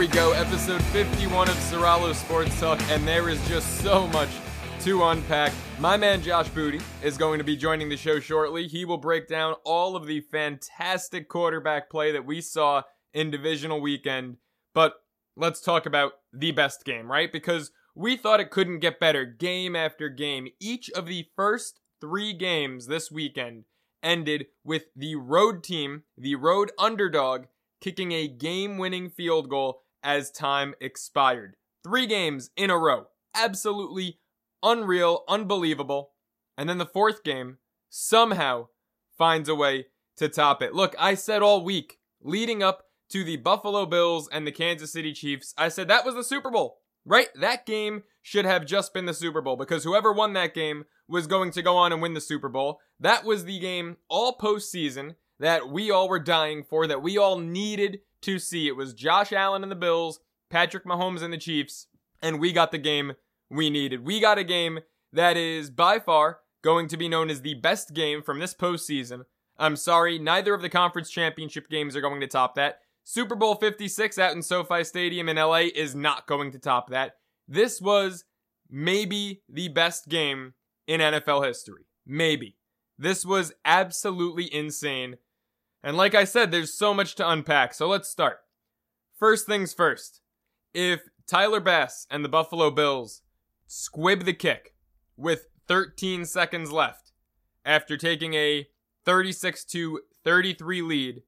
We go, episode 51 of Soralo Sports Talk, and there is just so much to unpack. My man Josh Booty is going to be joining the show shortly. He will break down all of the fantastic quarterback play that we saw in divisional weekend. But let's talk about the best game, right? Because we thought it couldn't get better game after game. Each of the first three games this weekend ended with the road team, the road underdog, kicking a game winning field goal as time expired. Three games in a row. Absolutely unreal, unbelievable. And then the fourth game somehow finds a way to top it. Look, I said all week leading up to the Buffalo Bills and the Kansas City Chiefs, I said that was the Super Bowl, right? That game should have just been the Super Bowl because whoever won that game was going to go on and win the Super Bowl. That was the game all postseason that we all were dying for, that we all needed to see. It was Josh Allen and the Bills, Patrick Mahomes and the Chiefs, and we got the game we needed. We got a game that is by far going to be known as the best game from this postseason. I'm sorry, neither of the conference championship games are going to top that. Super Bowl 56 out in SoFi Stadium in LA is not going to top that. This was maybe the best game in NFL history. Maybe. This was absolutely insane. And like I said, there's so much to unpack, so let's start. First things first. If Tyler Bass and the Buffalo Bills squib the kick with 13 seconds left after taking a 36 to 33 lead,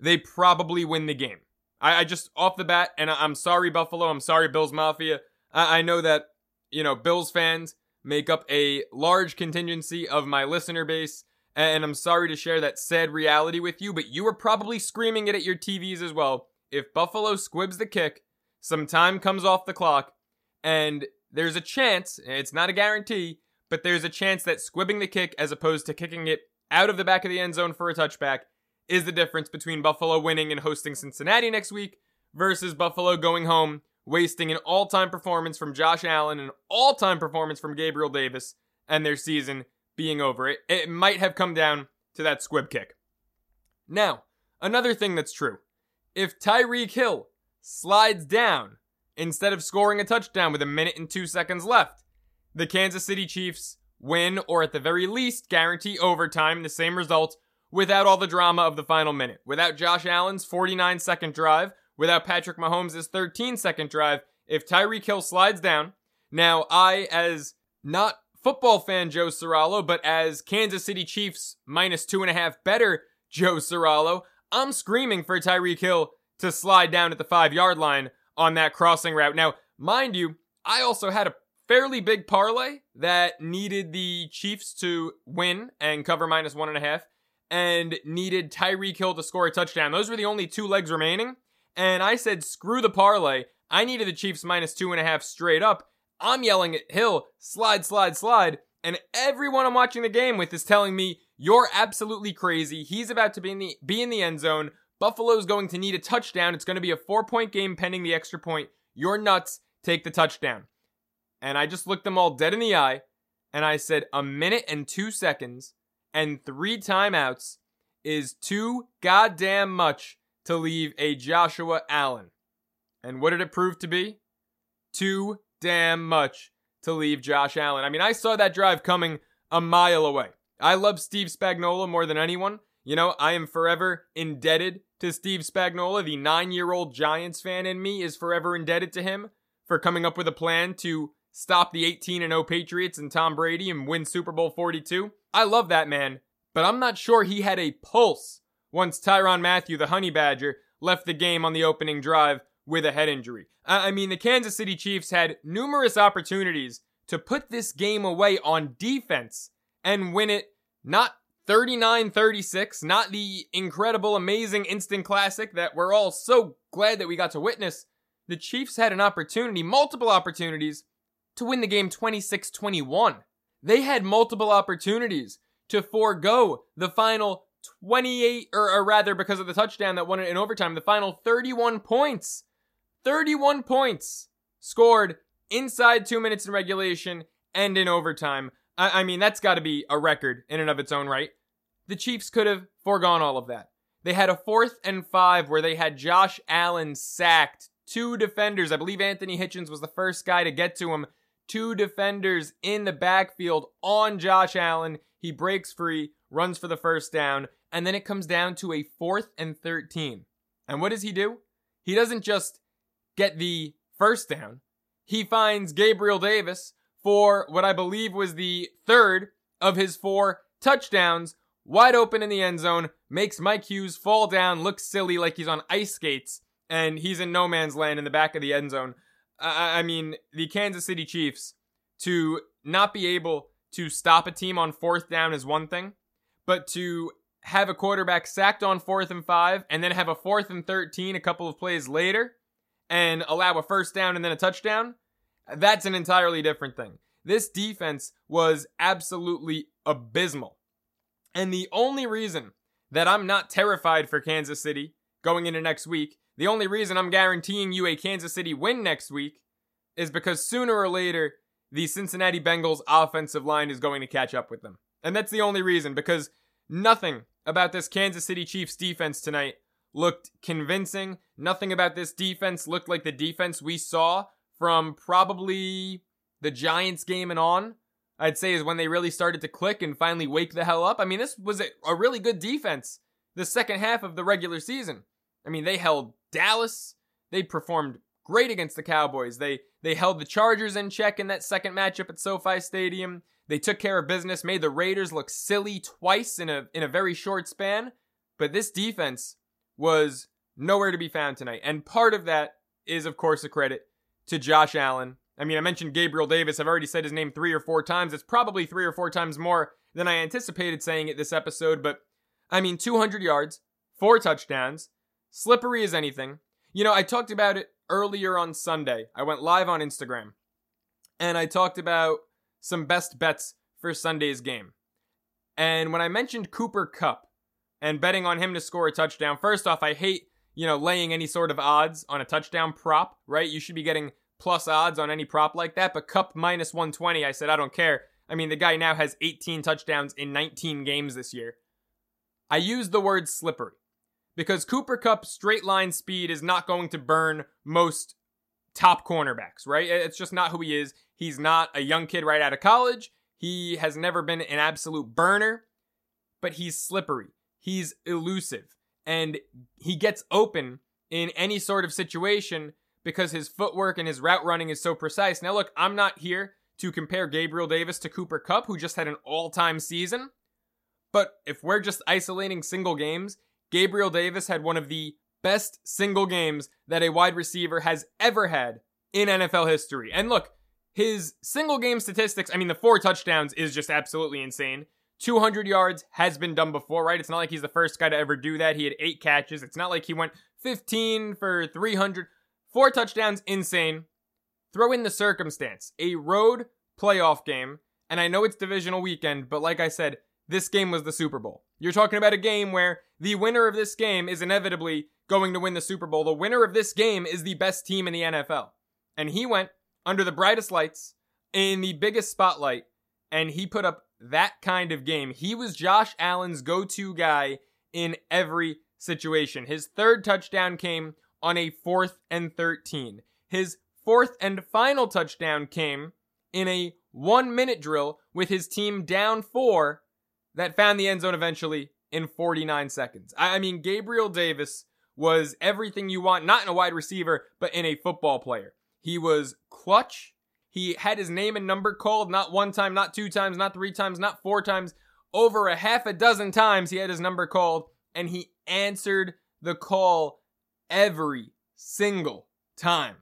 they probably win the game. I, I just off the bat, and I, am sorry, Buffalo. I'm sorry, Bills Mafia. I, I know that you know Bills fans make up a large contingency of my listener base, and I'm sorry to share that sad reality with you, but you are probably screaming it at your TVs as well. If Buffalo squibs the kick, some time comes off the clock, and there's a chance, it's not a guarantee, but there's a chance that squibbing the kick as opposed to kicking it out of the back of the end zone for a touchback is the difference between Buffalo winning and hosting Cincinnati next week versus Buffalo going home, wasting an all time performance from Josh Allen, an all time performance from Gabriel Davis, and their season being over. It, it might have come down to that squib kick. Now, another thing that's true. If Tyreek Hill slides down instead of scoring a touchdown with a minute and two seconds left, the Kansas City Chiefs win, or at the very least, guarantee overtime, the same result, without all the drama of the final minute. Without Josh Allen's 49 second drive, without Patrick Mahomes' 13 second drive, if Tyreek Hill slides down. Now, I, as not football fan Joe Soralo, but as Kansas City Chiefs minus two and a half better Joe Soralo, I'm screaming for Tyreek Hill to slide down at the five yard line on that crossing route. Now, mind you, I also had a fairly big parlay that needed the Chiefs to win and cover minus one and a half and needed Tyreek Hill to score a touchdown. Those were the only two legs remaining. And I said, screw the parlay. I needed the Chiefs minus two and a half straight up. I'm yelling at Hill, slide, slide, slide. And everyone I'm watching the game with is telling me, you're absolutely crazy. He's about to be in the, be in the end zone. Buffalo's going to need a touchdown. It's going to be a four point game pending the extra point. You're nuts. Take the touchdown. And I just looked them all dead in the eye and I said, a minute and two seconds and three timeouts is too goddamn much to leave a Joshua Allen. And what did it prove to be? Too damn much to leave Josh Allen. I mean, I saw that drive coming a mile away. I love Steve Spagnuolo more than anyone. You know, I am forever indebted to Steve Spagnuolo. The nine year old Giants fan in me is forever indebted to him for coming up with a plan to stop the 18 0 Patriots and Tom Brady and win Super Bowl 42. I love that man, but I'm not sure he had a pulse once Tyrann Mathieu, the Honey Badger, left the game on the opening drive with a head injury. I mean, the Kansas City Chiefs had numerous opportunities to put this game away on defense and win it not 39 36, not the incredible, amazing instant classic that we're all so glad that we got to witness. The Chiefs had an opportunity, multiple opportunities, to win the game 26 21. They had multiple opportunities to forego the final 28, or, or, rather, because of the touchdown that won it in overtime, the final 31 points. 31 points scored inside two minutes in regulation and in overtime. I, I mean, that's got to be a record in and of its own right. The Chiefs could have foregone all of that. They had a fourth and five where they had Josh Allen sacked. Two defenders. I believe Anthony Hitchens was the first guy to get to him. Two defenders in the backfield on Josh Allen. He breaks free, runs for the first down, and then it comes down to a fourth and 13. And what does he do? He doesn't just get the first down, he finds Gabriel Davis for what I believe was the third of his four touchdowns, wide open in the end zone, makes Mike Hughes fall down, look silly like he's on ice skates, and he's in no man's land in the back of the end zone. I, I mean, the Kansas City Chiefs to not be able to stop a team on fourth down is one thing, but to have a quarterback sacked on fourth and five and then have a fourth and 13 a couple of plays later and allow a first down and then a touchdown, that's an entirely different thing. This defense was absolutely abysmal. And the only reason that I'm not terrified for Kansas City going into next week, the only reason I'm guaranteeing you a Kansas City win next week is because sooner or later, the Cincinnati Bengals offensive line is going to catch up with them. And that's the only reason because nothing about this Kansas City Chiefs defense tonight looked convincing. Nothing about this defense looked like the defense we saw from probably the Giants game and on. I'd say is when they really started to click and finally wake the hell up. I mean, this was a, really good defense the second half of the regular season. I mean, they held Dallas. They performed great against the Cowboys. They they held the Chargers in check in that second matchup at SoFi Stadium. They took care of business, made the Raiders look silly twice in a in a very short span. But this defense was nowhere to be found tonight. And part of that is, of course, a credit to Josh Allen. I mean, I mentioned Gabriel Davis. I've already said his name three or four times. It's probably three or four times more than I anticipated saying it this episode. But I mean, 200 yards, four touchdowns, slippery as anything. You know, I talked about it earlier on Sunday. I went live on Instagram and I talked about some best bets for Sunday's game. And when I mentioned Cooper Kupp, and betting on him to score a touchdown. First off, I hate, you know, laying any sort of odds on a touchdown prop, right? You should be getting plus odds on any prop like that, but Kupp minus 120, I said, I don't care. I mean, the guy now has 18 touchdowns in 19 games this year. I use the word slippery because Cooper Kupp's straight line speed is not going to burn most top cornerbacks, right? It's just not who he is. He's not a young kid right out of college. He has never been an absolute burner, but he's slippery he's elusive and he gets open in any sort of situation because his footwork and his route running is so precise. Now, look, I'm not here to compare Gabriel Davis to Cooper Kupp, who just had an all time season. But if we're just isolating single games, Gabriel Davis had one of the best single games that a wide receiver has ever had in NFL history. And look, his single game statistics, I mean, the four touchdowns is just absolutely insane. 200 yards has been done before, right? It's not like he's the first guy to ever do that. He had eight catches. It's not like he went 15 for 300. Four touchdowns, insane. Throw in the circumstance a road playoff game. And I know it's divisional weekend, but like I said, this game was the Super Bowl. You're talking about a game where the winner of this game is inevitably going to win the Super Bowl. The winner of this game is the best team in the NFL. And he went under the brightest lights in the biggest spotlight and he put up that kind of game. He was Josh Allen's go to guy in every situation. His third touchdown came on a fourth and 13. His fourth and final touchdown came in a one minute drill with his team down four that found the end zone eventually in 49 seconds. I mean, Gabriel Davis was everything you want, not in a wide receiver, but in a football player. He was clutch. He had his name and number called not one time, not two times, not three times, not four times. Over a half a dozen times he had his number called, and he answered the call every single time.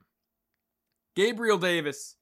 Gabriel Davis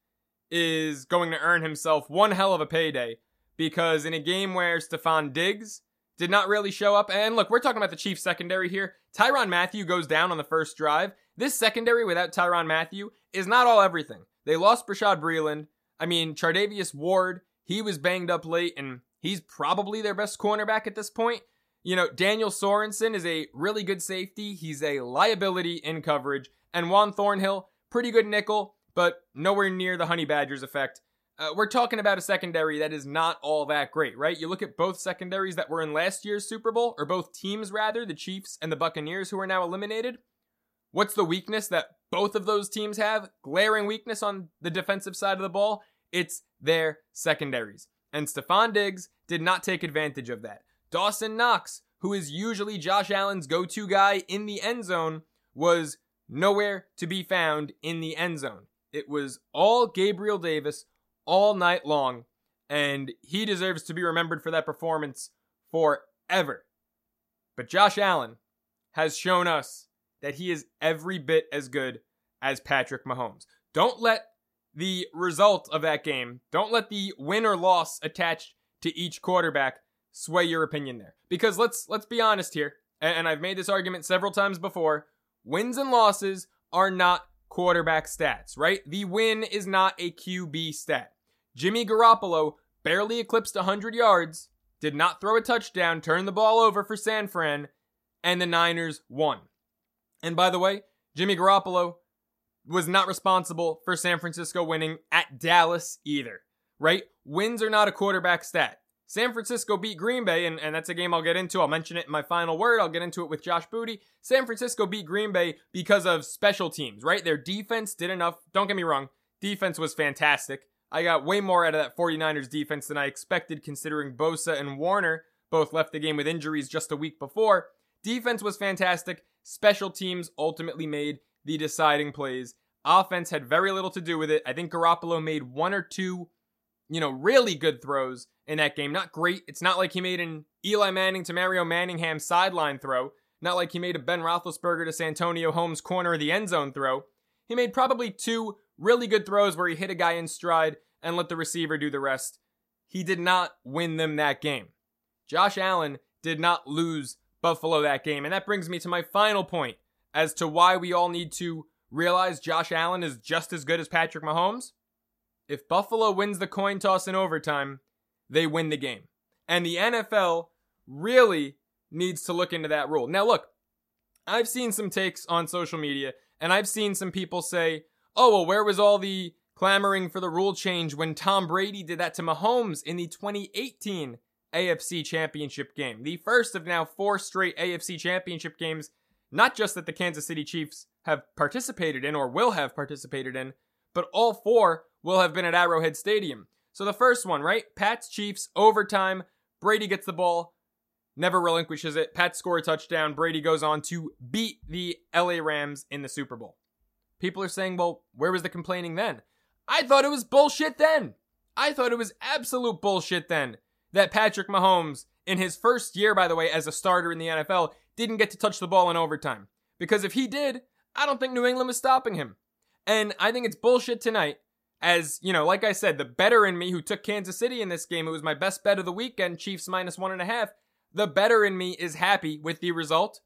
is going to earn himself one hell of a payday because in a game where Stefon Diggs did not really show up. And look, we're talking about the Chiefs secondary here. Tyrann Mathieu goes down on the first drive. This secondary without Tyrann Mathieu is not all everything. They lost Bashaud Breeland. I mean, Charvarius Ward, he was banged up late, and he's probably their best cornerback at this point. You know, Daniel Sorensen is a really good safety. He's a liability in coverage. And Juan Thornhill, pretty good nickel, but nowhere near the Honey Badgers effect. Uh, we're talking about a secondary that is not all that great, right? You look at both secondaries that were in last year's Super Bowl, or both teams rather, the Chiefs and the Buccaneers, who are now eliminated. What's the weakness that both of those teams have? Glaring weakness on the defensive side of the ball. It's their secondaries. And Stefon Diggs did not take advantage of that. Dawson Knox, who is usually Josh Allen's go to guy in the end zone, was nowhere to be found in the end zone. It was all Gabriel Davis all night long, and he deserves to be remembered for that performance forever. But Josh Allen has shown us that he is every bit as good as Patrick Mahomes. Don't let the result of that game, don't let the win or loss attached to each quarterback sway your opinion there. Because let's let's be honest here, and I've made this argument several times before, wins and losses are not quarterback stats, right? The win is not a QB stat. Jimmy Garoppolo barely eclipsed 100 yards, did not throw a touchdown, turned the ball over for San Fran, and the Niners won. And by the way, Jimmy Garoppolo was not responsible for San Francisco winning at Dallas either, right? Wins are not a quarterback stat. San Francisco beat Green Bay, and, and that's a game I'll get into. I'll mention it in my final word. I'll get into it with Josh Booty. San Francisco beat Green Bay because of special teams, right? Their defense did enough. Don't get me wrong, defense was fantastic. I got way more out of that 49ers defense than I expected, considering Bosa and Warner both left the game with injuries just a week before. Defense was fantastic. Special teams ultimately made the deciding plays. Offense had very little to do with it. I think Garoppolo made one or two, you know, really good throws in that game. Not great. It's not like he made an Eli Manning to Mario Manningham sideline throw. Not like he made a Ben Roethlisberger to Santonio Holmes corner of the end zone throw. He made probably two really good throws where he hit a guy in stride and let the receiver do the rest. He did not win them that game. Josh Allen did not lose Buffalo that game. And that brings me to my final point as to why we all need to realize Josh Allen is just as good as Patrick Mahomes? If Buffalo wins the coin toss in overtime, they win the game. And the NFL really needs to look into that rule. Now, look, I've seen some takes on social media, and I've seen some people say, oh, well, where was all the clamoring for the rule change when Tom Brady did that to Mahomes in the 2018 AFC Championship game? The first of now four straight AFC Championship games not just that the Kansas City Chiefs have participated in or will have participated in, but all four will have been at Arrowhead Stadium. So the first one, right? Pats Chiefs overtime. Brady gets the ball, never relinquishes it. Pats score a touchdown. Brady goes on to beat the LA Rams in the Super Bowl. People are saying, well, where was the complaining then? I thought it was bullshit then. I thought it was absolute bullshit then that Patrick Mahomes, in his first year, by the way, as a starter in the NFL, didn't get to touch the ball in overtime. Because if he did, I don't think New England was stopping him. And I think it's bullshit tonight. As, you know, like I said, the better in me who took Kansas City in this game, it was my best bet of the weekend, Chiefs minus one and a half. The better in me is happy with the result.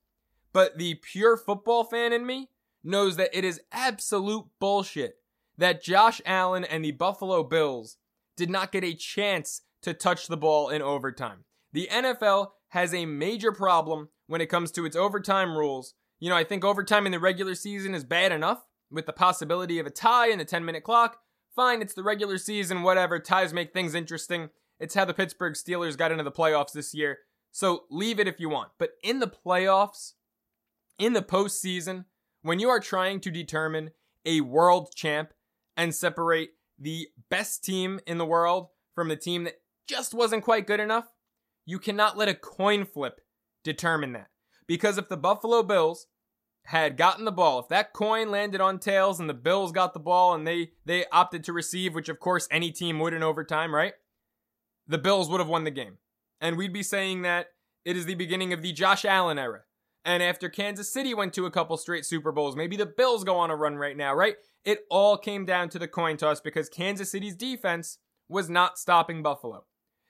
But the pure football fan in me knows that it is absolute bullshit that Josh Allen and the Buffalo Bills did not get a chance to touch the ball in overtime. The NFL has a major problem when it comes to its overtime rules. You know, I think overtime in the regular season is bad enough with the possibility of a tie in the 10 minute clock. Fine, it's the regular season, whatever. Ties make things interesting. It's how the Pittsburgh Steelers got into the playoffs this year. So leave it if you want. But in the playoffs, in the postseason, when you are trying to determine a world champ and separate the best team in the world from the team that just wasn't quite good enough, you cannot let a coin flip determine that. Because if the Buffalo Bills had gotten the ball, if that coin landed on tails and the Bills got the ball and they they opted to receive, which of course any team would in overtime, right? The Bills would have won the game. And we'd be saying that it is the beginning of the Josh Allen era. And after Kansas City went to a couple straight Super Bowls, maybe the Bills go on a run right now, right? It all came down to the coin toss because Kansas City's defense was not stopping Buffalo.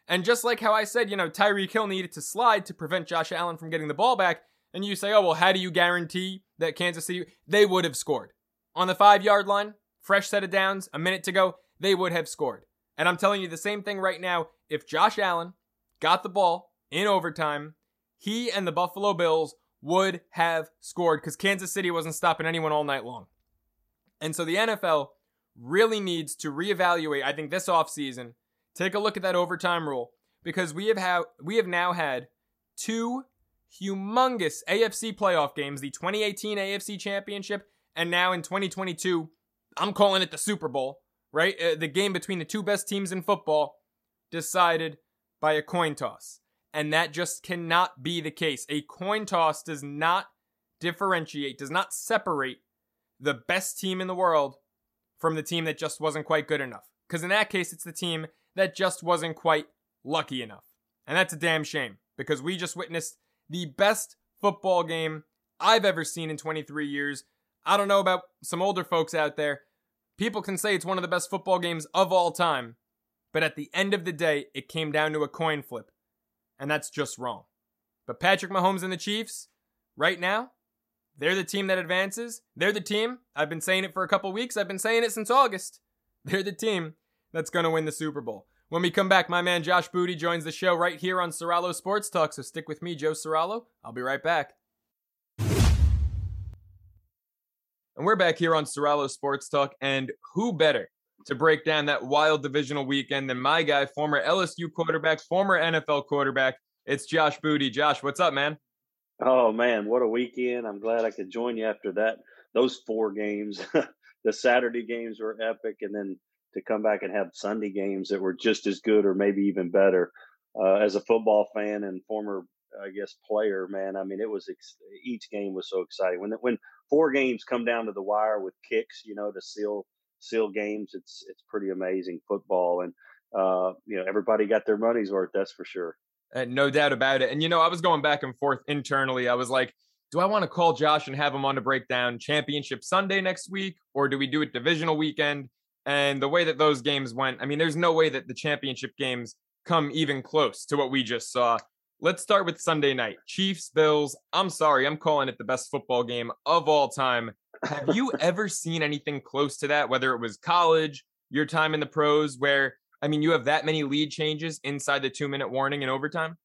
And just like how I said, you know, Tyreek Hill needed to slide to prevent Josh Allen from getting the ball back, and you say, oh, well, how do you guarantee that Kansas City, they would have scored? On the five yard line, fresh set of downs, a minute to go, they would have scored. And I'm telling you the same thing right now. If Josh Allen got the ball in overtime, he and the Buffalo Bills would have scored because Kansas City wasn't stopping anyone all night long. And so the NFL really needs to reevaluate, I think, this offseason, take a look at that overtime rule because we have had, we have now had two humongous AFC playoff games, the 2018 AFC Championship and now in 2022, I'm calling it the Super Bowl, right? Uh, the game between the two best teams in football decided by a coin toss. And that just cannot be the case. A coin toss does not differentiate, does not separate the best team in the world from the team that just wasn't quite good enough. Because in that case, it's the team that just wasn't quite lucky enough. And that's a damn shame because we just witnessed the best football game I've ever seen in 23 years. I don't know about some older folks out there. People can say it's one of the best football games of all time, but at the end of the day, it came down to a coin flip. And that's just wrong. But Patrick Mahomes and the Chiefs, right now, they're the team that advances. They're the team. I've been saying it for a couple weeks. I've been saying it since August. They're the team that's going to win the Super Bowl. When we come back, my man Josh Booty joins the show right here on Soralo Sports Talk. So stick with me, Joe Soralo. I'll be right back. And we're back here on Soralo Sports Talk. And who better to break down that wild divisional weekend than my guy, former LSU quarterback, former NFL quarterback? It's Josh Booty. Josh, what's up, man? Oh man, what a weekend! I'm glad I could join you after that. Those four games, the Saturday games were epic, and then to come back and have Sunday games that were just as good or maybe even better. Uh, as a football fan and former, I guess, player, man, I mean, it was ex- each game was so exciting. When when four games come down to the wire with kicks, you know, to seal seal games, it's it's pretty amazing football, and uh, you know, everybody got their money's worth. That's for sure. Uh, no doubt about it. And you know, I was going back and forth internally. I was like, do I want to call Josh and have him on to break down Championship Sunday next week, or do we do it divisional weekend? And the way that those games went, I mean, there's no way that the championship games come even close to what we just saw. Let's start with Sunday night. Chiefs, Bills. I'm sorry, I'm calling it the best football game of all time. Have you ever seen anything close to that, whether it was college, your time in the pros, where, I mean, you have that many lead changes inside the two minute warning in overtime?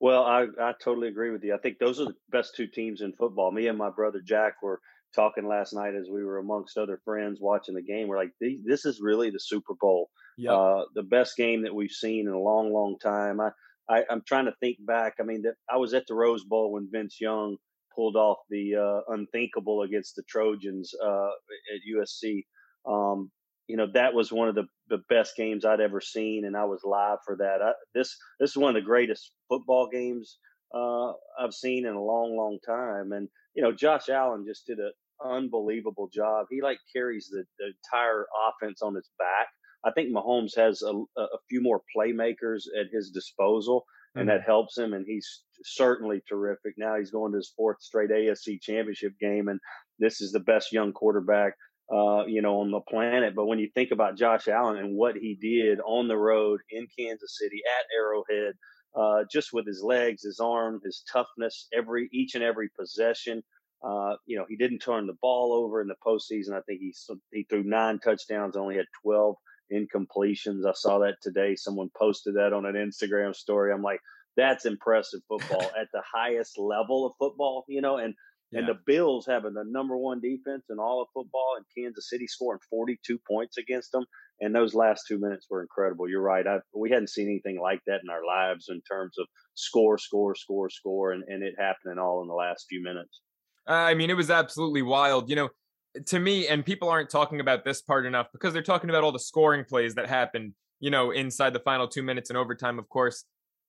Well, I, I totally agree with you. I think those are the best two teams in football. Me and my brother Jack were talking last night as we were amongst other friends watching the game. We're like, this is really the Super Bowl, yep. uh, the best game that we've seen in a long, long time. I, I am trying to think back. I mean, I was at the Rose Bowl when Vince Young pulled off the uh, unthinkable against the Trojans uh, at USC. Um, you know, that was one of the, the best games I'd ever seen, and I was live for that. I, this this is one of the greatest football games uh, I've seen in a long, long time. And you know, Josh Allen just did an unbelievable job. He like carries the, the entire offense on his back. I think Mahomes has a, a few more playmakers at his disposal, and mm-hmm. that helps him. And he's certainly terrific. Now he's going to his fourth straight AFC Championship game, and this is the best young quarterback, uh, you know, on the planet. But when you think about Josh Allen and what he did on the road in Kansas City at Arrowhead, uh, just with his legs, his arm, his toughness, every each and every possession. Uh, you know, he didn't turn the ball over in the postseason. I think he he threw nine touchdowns, only had twelve incompletions. I saw that today. Someone posted that on an Instagram story. I'm like, that's impressive football at the highest level of football, you know, and yeah. and the Bills having the number one defense in all of football and Kansas City scoring 42 points against them. And those last two minutes were incredible. You're right. I, we hadn't seen anything like that in our lives in terms of score, score, score, score, and, and it happening all in the last few minutes. I mean, it was absolutely wild. You know, to me, and people aren't talking about this part enough because they're talking about all the scoring plays that happened, you know, inside the final two minutes in overtime, of course.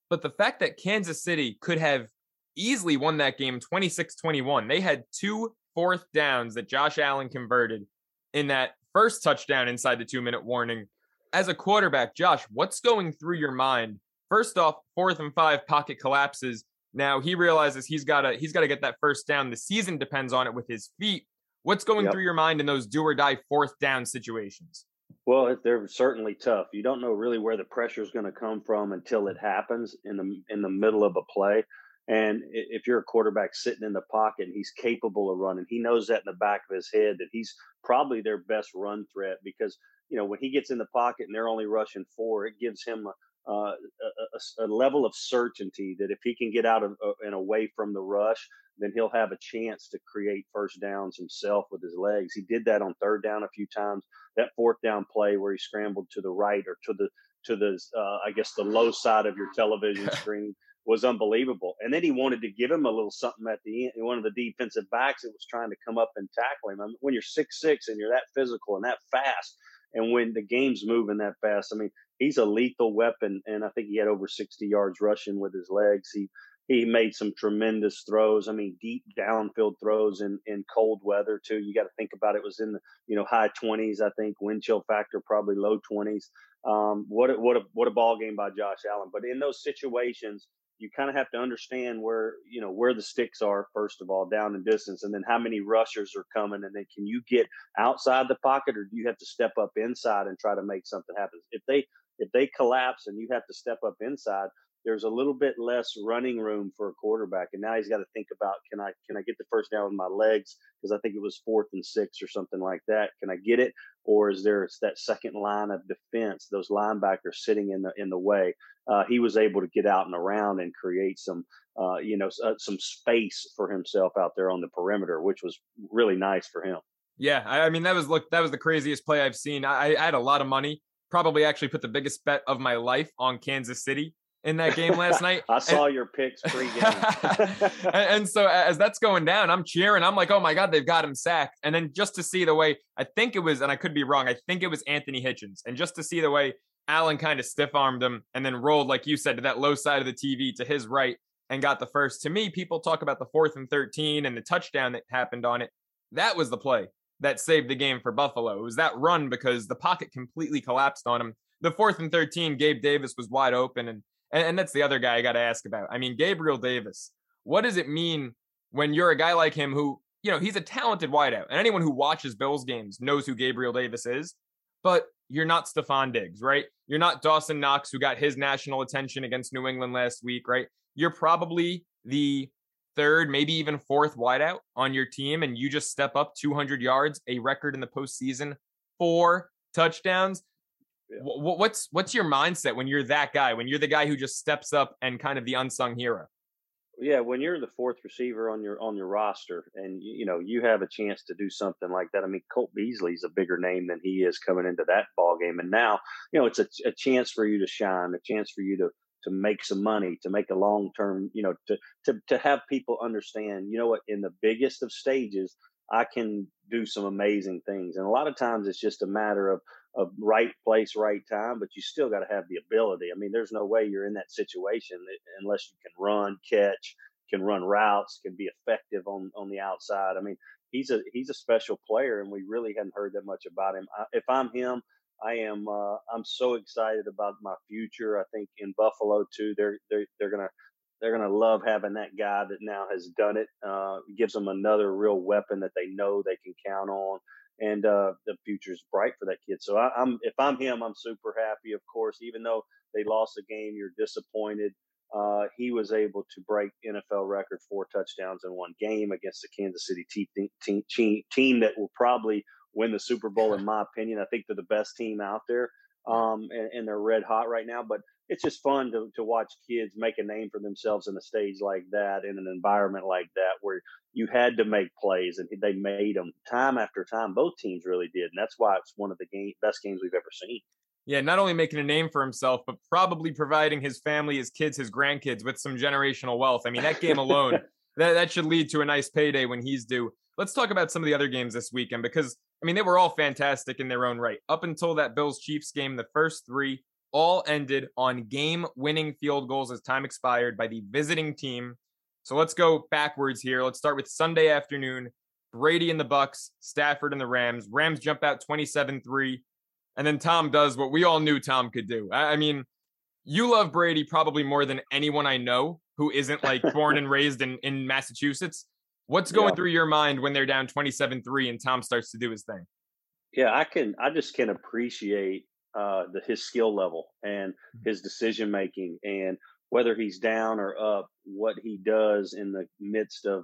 But the fact that Kansas City could have easily won that game 26 21, they had two fourth downs that Josh Allen converted in that first touchdown inside the two minute warning. As a quarterback, Josh, what's going through your mind? First off, fourth and five pocket collapses. Now he realizes he's got to he's got to get that first down. The season depends on it with his feet. What's going yep. through your mind in those do or die fourth down situations? Well, they're certainly tough. You don't know really where the pressure is going to come from until it happens in the in the middle of a play. And if you're a quarterback sitting in the pocket and he's capable of running, he knows that in the back of his head that he's probably their best run threat because you know when he gets in the pocket and they're only rushing four, it gives him a, a, a, a level of certainty that if he can get out of uh, and away from the rush, then he'll have a chance to create first downs himself with his legs. He did that on third down a few times. That fourth down play where he scrambled to the right or to the to the uh, I guess the low side of your television screen was unbelievable. And then he wanted to give him a little something at the end. One of the defensive backs that was trying to come up and tackle him. I mean, when you're six six and you're that physical and that fast, and when the game's moving that fast, I mean, he's a lethal weapon. And I think he had over 60 yards rushing with his legs. He he made some tremendous throws. I mean, deep downfield throws in, in cold weather too. You got to think about it. it. was in the you know high twenties. I think wind chill factor probably low twenties. Um, what a, what a what a ball game by Josh Allen. But in those situations, you kind of have to understand where you know where the sticks are first of all down in distance and then how many rushers are coming and then can you get outside the pocket or do you have to step up inside and try to make something happen if they if they collapse and you have to step up inside there's a little bit less running room for a quarterback and now he's got to think about can i can i get the first down with my legs? Because i think it was fourth and six or something like that. Can i get it? Or is there that second line of defense those linebackers sitting in the in the way uh, he was able to get out and around and create some uh, you know uh, some space for himself out there on the perimeter which was really nice for him. Yeah i mean that was look that was the craziest play i've seen. I, I had a lot of money probably actually put the biggest bet of my life on kansas city in that game last night. I saw and, your picks pregame. and, and so as that's going down, I'm cheering. I'm like, oh my God, they've got him sacked. And then just to see the way I think it was, and I could be wrong, I think it was Anthony Hitchens. And just to see the way Allen kind of stiff armed him and then rolled, like you said, to that low side of the TV to his right and got the first. To me, people talk about the fourth and 13 and the touchdown that happened on it. That was the play that saved the game for Buffalo. It was that run because the pocket completely collapsed on him. The fourth and 13, Gabe Davis was wide open and and, that's the other guy I got to ask about. I mean, Gabriel Davis, what does it mean when you're a guy like him who, you know, he's a talented wideout, and anyone who watches Bills games knows who Gabriel Davis is, but you're not Stefon Diggs, right? You're not Dawson Knox, who got his national attention against New England last week, right? You're probably the third, maybe even fourth wideout on your team, and you just step up 200 yards, a record in the postseason, four touchdowns. What's what's your mindset when you're that guy when you're the guy who just steps up and kind of the unsung hero? Yeah when you're the fourth receiver on your on your roster and you, you know you have a chance to do something like that i mean Cole Beasley's a bigger name than he is coming into that ball game and now you know it's a, a chance for you to shine a chance for you to to make some money to make a long term you know to to to have people understand you know what in the biggest of stages i can do some amazing things and a lot of times it's just a matter of a right place, right time, but you still got to have the ability. I mean, there's no way you're in that situation unless you can run, catch, can run routes, can be effective on on the outside. I mean, he's a he's a special player, and we really hadn't heard that much about him. I, if I'm him, I am uh, I'm so excited about my future. I think in Buffalo too, they're they're they're gonna they're gonna love having that guy that now has done it. Uh, gives them another real weapon that they know they can count on and uh, the future's bright for that kid. So I, am if I'm him, I'm super happy. Of course, even though they lost the game, you're disappointed. Uh, he was able to break NFL record four touchdowns in one game against the Kansas City team, team, team that will probably win the Super Bowl, in my opinion. I think they're the best team out there, um, and, and, they're red hot right now. But it's just fun to, to watch kids make a name for themselves in a stage like that, in an environment like that, where you had to make plays, and they made them time after time. Both teams really did, and that's why it's one of the game, best games we've ever seen. Yeah, not only making a name for himself, but probably providing his family, his kids, his grandkids with some generational wealth. I mean, that game alone, that, that should lead to a nice payday when he's due. Let's talk about some of the other games this weekend because, I mean, they were all fantastic in their own right. Up until that Bills Chiefs game, the first three all ended on game winning field goals as time expired by the visiting team. So let's go backwards here. Let's start with Sunday afternoon. Brady and the Bucks, Stafford and the Rams. Rams jump out 27-3. And then Tom does what we all knew Tom could do. I, mean, you love Brady probably more than anyone I know who isn't like born and raised in, in Massachusetts. What's going yeah. through your mind when they're down 27-3 and Tom starts to do his thing? Yeah, I can. I just can appreciate uh, the, his skill level and mm-hmm. his decision making, and whether he's down or up, what he does in the midst of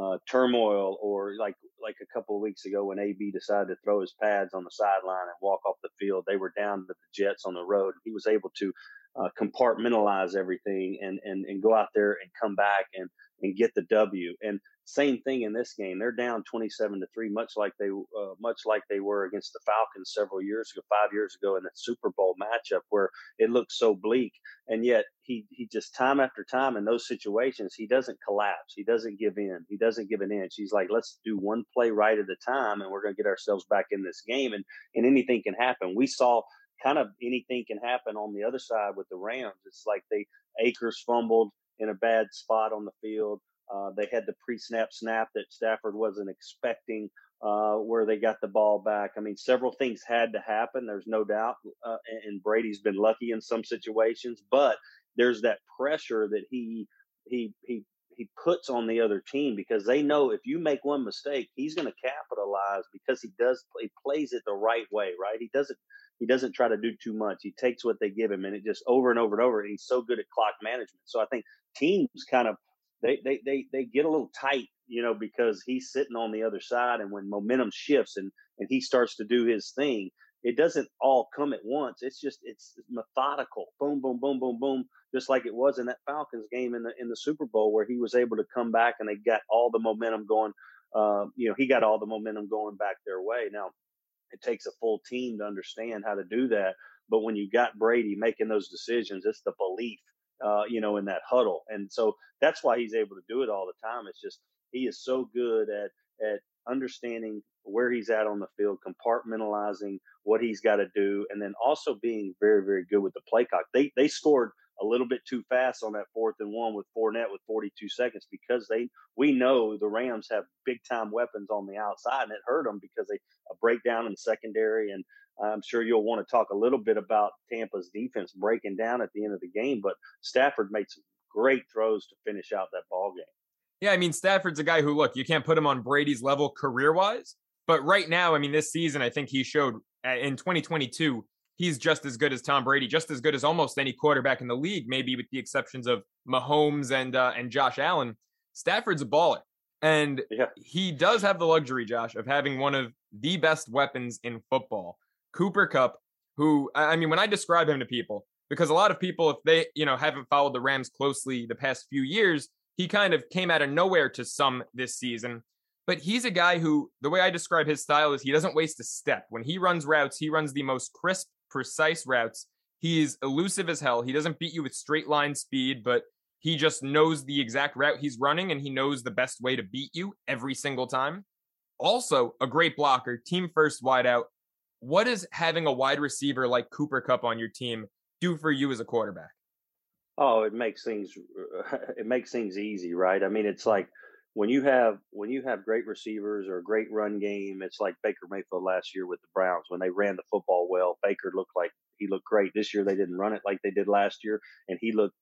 uh, turmoil, or like like a couple of weeks ago when AB decided to throw his pads on the sideline and walk off the field. They were down to the Jets on the road. And he was able to uh, compartmentalize everything and, and and go out there and come back and and get the W. And same thing in this game. They're down 27 to 3 much like they uh, much like they were against the Falcons several years ago, 5 years ago in the Super Bowl matchup where it looked so bleak and yet he he just time after time in those situations he doesn't collapse. He doesn't give in. He doesn't give an inch. He's like let's do one play right at a time and we're going to get ourselves back in this game and and anything can happen. We saw kind of anything can happen on the other side with the Rams. It's like they Akers fumbled in a bad spot on the field. Uh, they had the pre-snap snap that Stafford wasn't expecting, uh, where they got the ball back. I mean, several things had to happen. There's no doubt, uh, and Brady's been lucky in some situations, but there's that pressure that he he he he puts on the other team because they know if you make one mistake, he's going to capitalize because he does he plays it the right way, right? He doesn't he doesn't try to do too much. He takes what they give him and it just over and over and over. And he's so good at clock management. So I think teams kind of they they they they get a little tight, you know, because he's sitting on the other side, and when momentum shifts and and he starts to do his thing, it doesn't all come at once. It's just it's methodical. Boom, boom, boom, boom, boom. Just like it was in that Falcons game in the in the Super Bowl where he was able to come back and they got all the momentum going. Uh, you know, he got all the momentum going back their way. Now, it takes a full team to understand how to do that. But when you got Brady making those decisions, it's the belief uh, you know, in that huddle. And so that's why he's able to do it all the time. It's just he is so good at at understanding where he's at on the field, compartmentalizing what he's got to do, and then also being very, very good with the play clock. They they scored a little bit too fast on that fourth and one with Fournette with 42 seconds because they we know the Rams have big time weapons on the outside and it hurt them because they a breakdown in secondary and I'm sure you'll want to talk a little bit about Tampa's defense breaking down at the end of the game, but Stafford made some great throws to finish out that ball game. Yeah, I mean Stafford's a guy who look, you can't put him on Brady's level career-wise, but right now, I mean this season I think he showed uh, in 2022 he's just as good as Tom Brady, just as good as almost any quarterback in the league, maybe with the exceptions of Mahomes and uh, and Josh Allen. Stafford's a baller. And yeah. he does have the luxury, Josh, of having one of the best weapons in football. Cooper Kupp, who I mean, when I describe him to people, because a lot of people, if they you know haven't followed the Rams closely the past few years, he kind of came out of nowhere to some this season. But he's a guy who, the way I describe his style is he doesn't waste a step. When he runs routes, he runs the most crisp, precise routes. He's elusive as hell. He doesn't beat you with straight line speed, but he just knows the exact route he's running and he knows the best way to beat you every single time. Also, a great blocker, team first wideout, what does having a wide receiver like Cooper Kupp on your team do for you as a quarterback? Oh, it makes things it makes things easy, right? I mean, it's like when you have when you have great receivers or a great run game, it's like Baker Mayfield last year with the Browns when they ran the football well. Baker looked like he looked great this year. They didn't run it like they did last year, and he looked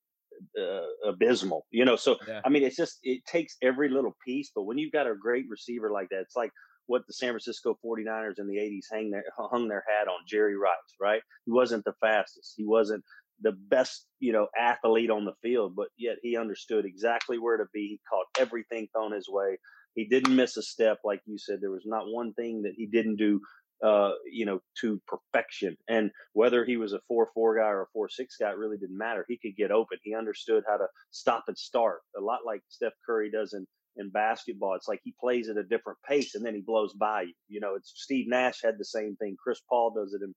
uh, abysmal. You know, so yeah. I mean, it's just it takes every little piece. But when you've got a great receiver like that, it's like what the San Francisco 49ers in the 80s hang their, hung their hat on Jerry Rice, right? He wasn't the fastest. He wasn't the best, you know, athlete on the field, but yet he understood exactly where to be. He caught everything thrown his way. He didn't miss a step, like you said. There was not one thing that he didn't do, uh, you know, to perfection. And whether he was a four-four guy or a four-six guy, really didn't matter. He could get open. He understood how to stop and start, a lot like Steph Curry does in in basketball. It's like he plays at a different pace and then he blows by you. You know, it's Steve Nash had the same thing. Chris Paul does it in,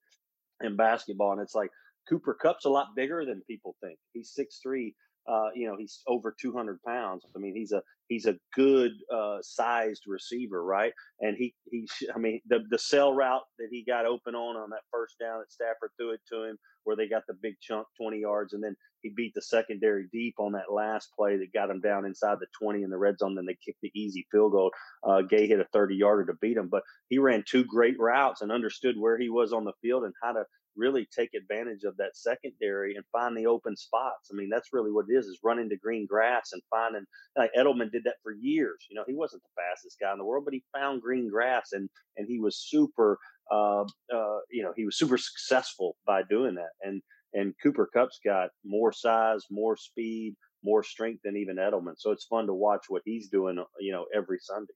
in basketball. And it's like Cooper Kupp's a lot bigger than people think. He's six three. Uh, you know, he's over 200 pounds. I mean, he's a he's a good uh, sized receiver, right? And he he, I mean, the the sell route that he got open on on that first down that Stafford threw it to him, where they got the big chunk 20 yards, and then he beat the secondary deep on that last play that got him down inside the 20 in the red zone. Then they kicked the easy field goal. Uh, Gay hit a 30 yarder to beat him, but he ran two great routes and understood where he was on the field and how to really take advantage of that secondary and find the open spots. I mean, that's really what it is: is running to green grass and finding. Like Edelman did that for years. You know, he wasn't the fastest guy in the world, but he found green grass and and he was super. Uh, uh, you know, he was super successful by doing that. And and Cooper Kupp's got more size, more speed, more strength than even Edelman. So it's fun to watch what he's doing. You know, every Sunday.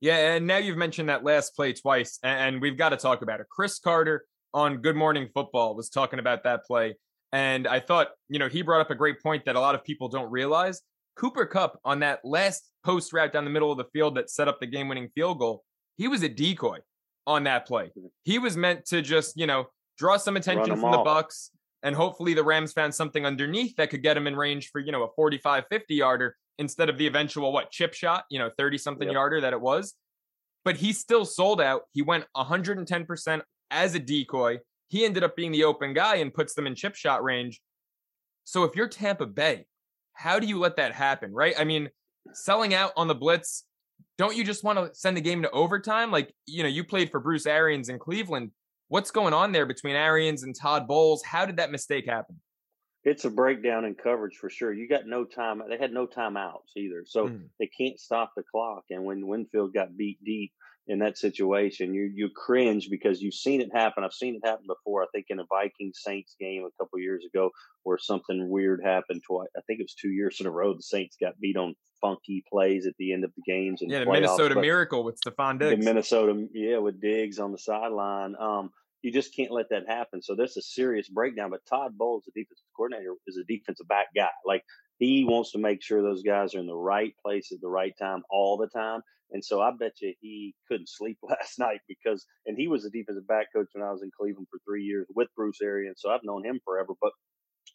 Yeah, and now you've mentioned that last play twice, and we've got to talk about it. Chris Carter on Good Morning Football was talking about that play. And I thought, you know, he brought up a great point that a lot of people don't realize. Cooper Kupp on that last post route down the middle of the field that set up the game winning field goal, he was a decoy on that play. Mm-hmm. He was meant to just, you know, draw some attention from off. the Bucks and hopefully the Rams found something underneath that could get him in range for, you know, a 45 50 yarder instead of the eventual what chip shot, you know, 30 something yep. yarder that it was. But he still sold out. He went 110% as a decoy. He ended up being the open guy and puts them in chip shot range. So if you're Tampa Bay, how do you let that happen, right? I mean, selling out on the blitz, don't you just want to send the game to overtime? Like, you know, you played for Bruce Arians in Cleveland. What's going on there between Arians and Todd Bowles? How did that mistake happen? It's a breakdown in coverage for sure. You got no time. They had no timeouts either, so mm. they can't stop the clock. And when Winfield got beat deep, in that situation. You you cringe because you've seen it happen. I've seen it happen before. I think in a Viking Saints game a couple years ago, where something weird happened. Twice. I think it was two years in a row. The Saints got beat on funky plays at the end of the games. And yeah, the playoffs. Minnesota Miracle with Stefon Diggs. The Minnesota, yeah, with Diggs on the sideline. Um, you just can't let that happen. So that's a serious breakdown. But Todd Bowles, the defensive coordinator, is a defensive back guy. Like he wants to make sure those guys are in the right place at the right time all the time. And so I bet you he couldn't sleep last night because, and he was a defensive back coach when I was in Cleveland for three years with Bruce Arians. So I've known him forever. But,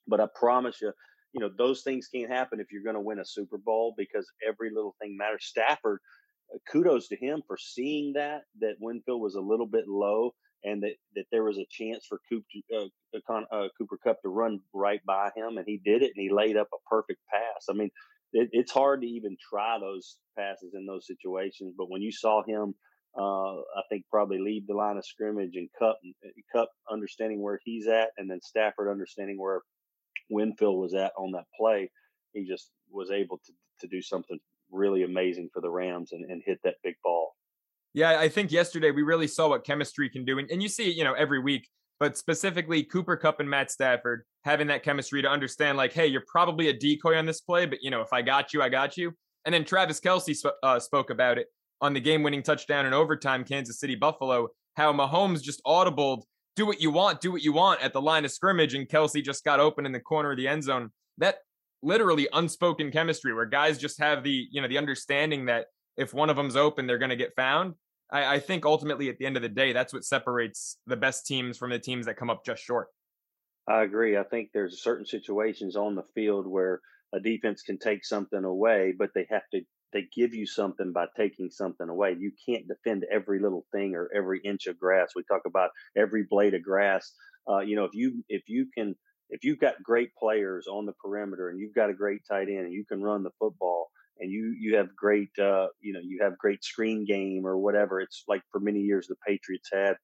but I promise you, you know, those things can't happen if you're going to win a Super Bowl because every little thing matters. Stafford, uh, kudos to him for seeing that, that Winfield was a little bit low and that, that there was a chance for Coop to, uh, uh, Cooper Kupp to run right by him, and he did it, and he laid up a perfect pass. I mean, it, it's hard to even try those passes in those situations. But when you saw him, uh, I think probably leave the line of scrimmage and Kupp, Kupp understanding where he's at, and then Stafford understanding where Winfield was at on that play, he just was able to to do something really amazing for the Rams and, and hit that big ball. Yeah, I think yesterday we really saw what chemistry can do, and, and you see you know, every week but specifically Cooper Kupp and Matt Stafford having that chemistry to understand, like, hey, you're probably a decoy on this play, but you know, if I got you, I got you. And then Travis Kelce sp- uh, spoke about it on the game-winning touchdown in overtime, Kansas City Buffalo, how Mahomes just audibled, do what you want, do what you want at the line of scrimmage, and Kelce just got open in the corner of the end zone. That literally unspoken chemistry where guys just have the you know the understanding that if one of them's open, they're going to get found. I, I think ultimately at the end of the day, that's what separates the best teams from the teams that come up just short. I agree. I think there's certain situations on the field where a defense can take something away, but they have to they give you something by taking something away. You can't defend every little thing or every inch of grass. We talk about every blade of grass. Uh, you know, if you if you can if you've got great players on the perimeter and you've got a great tight end and you can run the football, and you you have great uh, you know you have great screen game or whatever. It's like for many years the Patriots had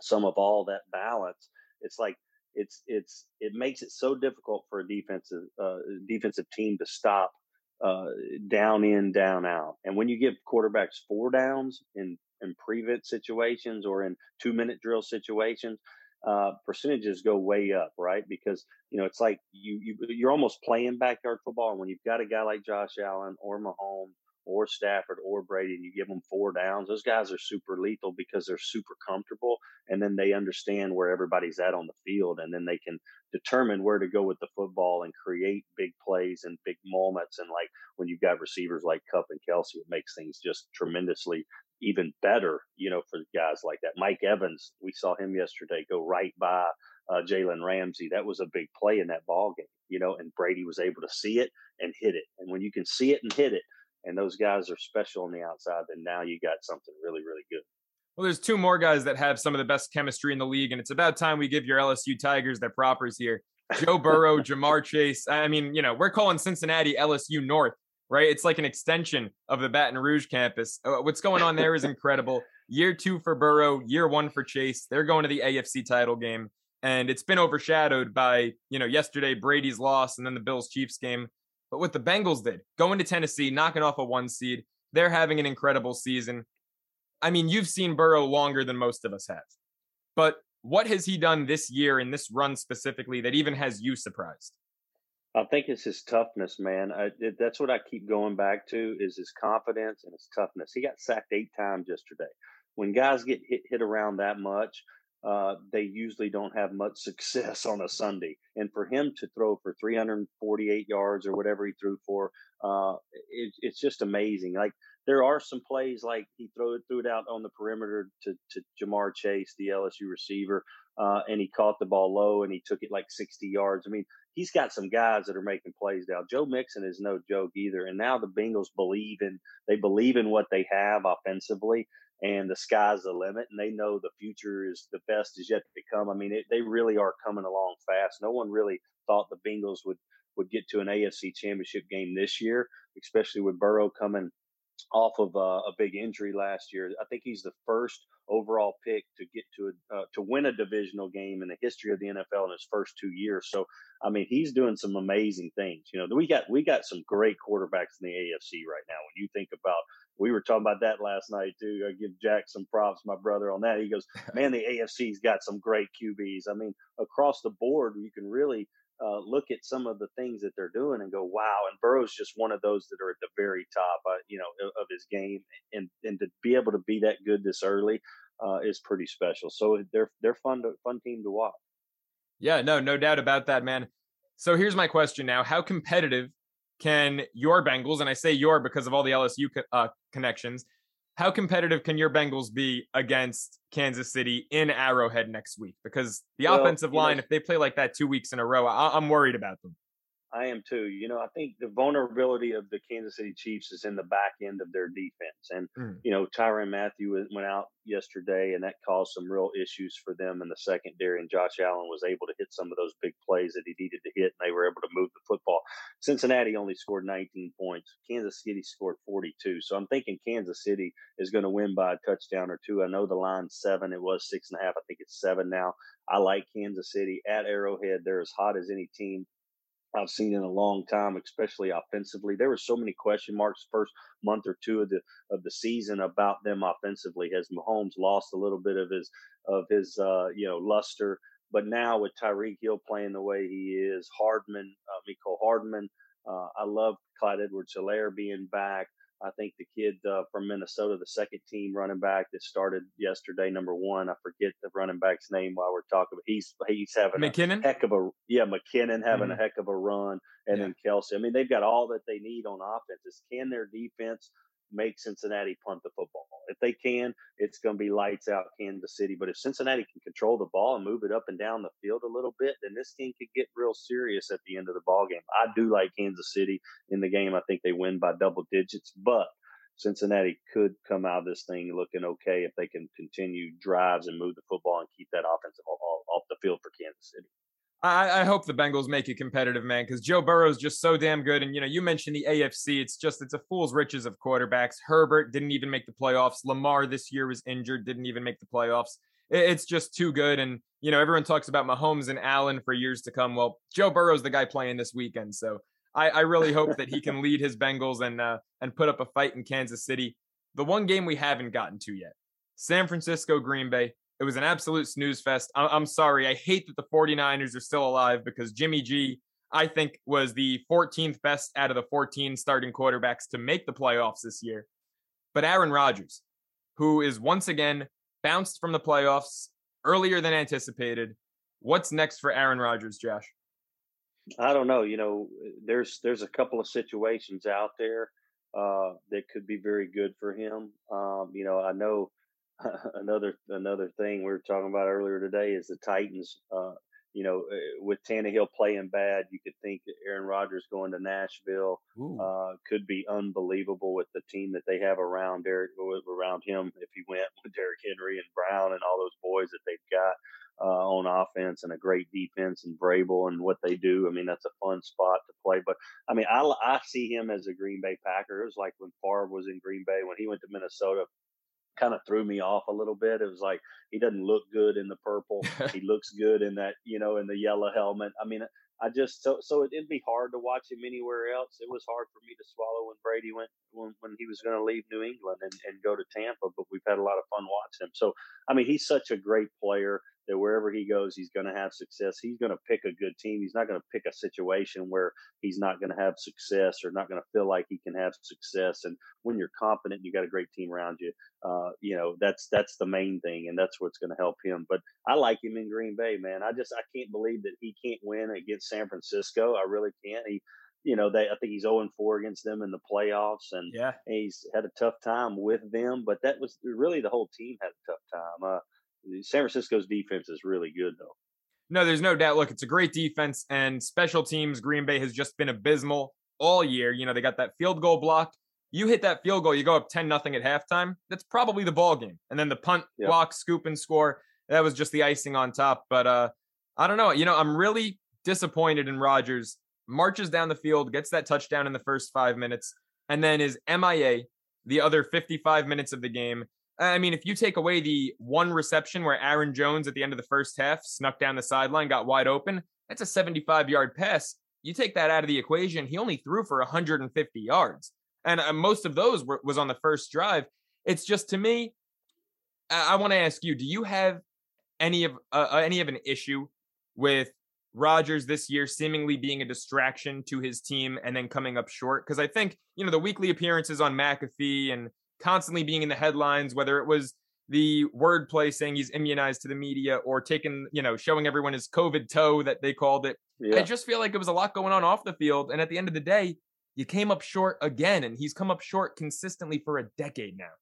some of all that balance. It's like it's it's it makes it so difficult for a defensive uh, defensive team to stop uh, down in down out. And when you give quarterbacks four downs in in prevent situations or in two minute drill situations, uh, percentages go way up, right? Because you know it's like you, you you're almost playing backyard football, when you've got a guy like Josh Allen or Mahomes or Stafford or Brady, and you give them four downs, those guys are super lethal because they're super comfortable, and then they understand where everybody's at on the field, and then they can determine where to go with the football and create big plays and big moments. And like when you've got receivers like Kupp and Kelce, it makes things just tremendously even better, you know, for guys like that. Mike Evans, we saw him yesterday go right by uh, Jalen Ramsey. That was a big play in that ball game, you know, and Brady was able to see it and hit it. And when you can see it and hit it, and those guys are special on the outside, then now you got something really, really good. Well, there's two more guys that have some of the best chemistry in the league, and it's about time we give your LSU Tigers their propers here. Joe Burrow, Ja'Marr Chase. I mean, you know, we're calling Cincinnati LSU North right? It's like an extension of the Baton Rouge campus. Uh, what's going on there is incredible. Year two for Burrow, year one for Chase. They're going to the AFC title game. And it's been overshadowed by, you know, yesterday Brady's loss and then the Bills Chiefs game. But what the Bengals did, going to Tennessee, knocking off a one seed, they're having an incredible season. I mean, you've seen Burrow longer than most of us have. But what has he done this year in this run specifically that even has you surprised? I think it's his toughness, man. I, it, that's what I keep going back to is his confidence and his toughness. He got sacked eight times yesterday. When guys get hit, hit around that much, uh, they usually don't have much success on a Sunday. And for him to throw for 348 yards or whatever he threw for, uh, it, it's just amazing. Like there are some plays like he threw it, threw it out on the perimeter to, to Ja'Marr Chase, the LSU receiver, uh, and he caught the ball low and he took it like 60 yards. I mean, he's got some guys that are making plays now. Joe Mixon is no joke either. And now the Bengals believe in they believe in what they have offensively and the sky's the limit and they know the future is the best is yet to come. I mean, it, they really are coming along fast. No one really thought the Bengals would would get to an AFC championship game this year, especially with Burrow coming off of uh, a big injury last year. I think he's the first overall pick to get to a uh, to win a divisional game in the history of the NFL in his first two years. So, I mean, he's doing some amazing things. You know, we got we got some great quarterbacks in the AFC right now. When you think about, we were talking about that last night too. I give Jack some props, my brother, on that. He goes, "Man, the AFC's got some great QBs. I mean, across the board, you can really." Uh, look at some of the things that they're doing and go, wow. And Burrow's just one of those that are at the very top, uh, you know, of, his game, and and to be able to be that good this early uh, is pretty special. So they're they're fun to fun team to watch. Yeah, no, no doubt about that, man. So here's my question now: How competitive can your Bengals, and I say your because of all the LSU co- uh, connections, how competitive can your Bengals be against Kansas City in Arrowhead next week? Because the well, offensive line, know, if they play like that two weeks in a row, I- I'm worried about them. I am too. You know, I think the vulnerability of the Kansas City Chiefs is in the back end of their defense. And, mm. you know, Tyrann Mathieu went out yesterday and that caused some real issues for them in the secondary. And Josh Allen was able to hit some of those big plays that he needed to hit and they were able to move the football. Cincinnati only scored 19 points. Kansas City scored 42. So I'm thinking Kansas City is going to win by a touchdown or two. I know the line's seven. It was six and a half. I think it's seven now. I like Kansas City at Arrowhead. They're as hot as any team I've seen in a long time, especially offensively. There were so many question marks first month or two of the of the season about them offensively. Has Mahomes lost a little bit of his of his uh, you know luster? But now with Tyreek Hill playing the way he is, Hardman, uh, Mecole Hardman, uh, I love Clyde Edwards-Helaire being back. I think the kid uh, from Minnesota, the second team running back that started yesterday, number one. I forget the running back's name while we're talking, but he's he's having McKinnon? a heck of a yeah McKinnon having mm-hmm. a heck of a run, and yeah. then Kelce. I mean, they've got all that they need on offenses. Can their defense make Cincinnati punt the football. If they can, it's going to be lights out Kansas City. But if Cincinnati can control the ball and move it up and down the field a little bit, then this game could get real serious at the end of the ball game. I do like Kansas City in the game. I think they win by double digits, but Cincinnati could come out of this thing looking okay if they can continue drives and move the football and keep that offensive off the field for Kansas City. I, I, hope the Bengals make it competitive, man, because Joe Burrow is just so damn good. And you know, you mentioned the AFC. It's just it's a fool's riches of quarterbacks. Herbert didn't even make the playoffs. Lamar this year was injured, didn't even make the playoffs. It, it's just too good. And you know, everyone talks about Mahomes and Allen for years to come. Well, Joe Burrow's the guy playing this weekend, so I, I really hope that he can lead his Bengals and uh, and put up a fight in Kansas City. The one game we haven't gotten to yet, San Francisco Green Bay. It was an absolute snooze fest. I- I'm sorry. I hate that the 49ers are still alive because Jimmy G, I think, was the 14th best out of the 14 starting quarterbacks to make the playoffs this year. But Aaron Rodgers, who is once again bounced from the playoffs earlier than anticipated. What's next for Aaron Rodgers, Josh? I don't know. You know, there's there's a couple of situations out there uh, that could be very good for him. Um, you know, I know another another thing we were talking about earlier today is the Titans. Uh, you know, eh, with Tannehill playing bad, you could think Aaron Rodgers going to Nashville uh, could be unbelievable with the team that they have around Derek around him. If he went with Derrick Henry and Brown and all those boys that they've got uh, on offense and a great defense and Vrabel and what they do, I mean that's a fun spot to play. But I mean, I I see him as a Green Bay Packer. It was like when Favre was in Green Bay when he went to Minnesota kind of threw me off a little bit. It was like he doesn't look good in the purple. he looks good in that, you know, in the yellow helmet. I mean, I just so so it'd be hard to watch him anywhere else. It was hard for me to swallow when Brady went when, when he was going to leave New England and, and go to Tampa. But we've had a lot of fun watching him. So I mean, he's such a great player that wherever he goes, he's going to have success. He's going to pick a good team. He's not going to pick a situation where he's not going to have success or not going to feel like he can have success. And when you're confident, you got a great team around you. Uh, you know, that's that's the main thing, and that's what's going to help him. But I like him in Green Bay, man. I just I can't believe that he can't win against San Francisco. I really can't. He you know, they I think he's 0 4 against them in the playoffs, and yeah, he's had a tough time with them. But that was really the whole team had a tough time. Uh, San Francisco's defense is really good, though. No, there's no doubt. Look, it's a great defense and special teams. Green Bay has just been abysmal all year. You know, they got that field goal blocked. You hit that field goal, you go up 10 nothing at halftime. That's probably the ball game. And then the punt, yep. block, scoop, and score. That was just the icing on top. But uh, I don't know. You know, I'm really disappointed in Rodgers. Marches down the field, gets that touchdown in the first five minutes, and then is MIA the other 55 minutes of the game. I mean, if you take away the one reception where Aaron Jones at the end of the first half snuck down the sideline, got wide open, that's a 75 yard pass. You take that out of the equation, he only threw for 150 yards. And uh, most of those were, was on the first drive. It's just to me, I, I want to ask you: Do you have any of uh, uh, any of an issue with Rodgers this year seemingly being a distraction to his team and then coming up short? Because I think you know the weekly appearances on McAfee and constantly being in the headlines, whether it was the wordplay saying he's immunized to the media or taking, you know, showing everyone his COVID toe that they called it. Yeah. I just feel like it was a lot going on off the field. And at the end of the day, you came up short again, and he's come up short consistently for a decade now.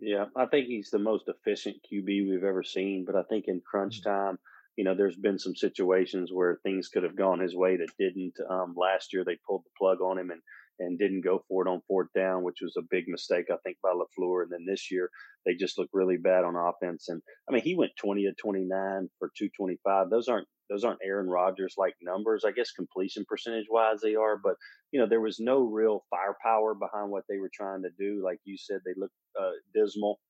Yeah, I think he's the most efficient QB we've ever seen. But I think in crunch mm-hmm. time, you know, there's been some situations where things could have gone his way that didn't. Um, last year, they pulled the plug on him, and and didn't go for it on fourth down, which was a big mistake, I think, by LaFleur. And then this year, they just look really bad on offense. And I mean, he went 20 to 29 for 225. Those aren't those aren't Aaron Rodgers like numbers. I guess completion percentage wise they are, but you know there was no real firepower behind what they were trying to do. Like you said, they looked uh, dismal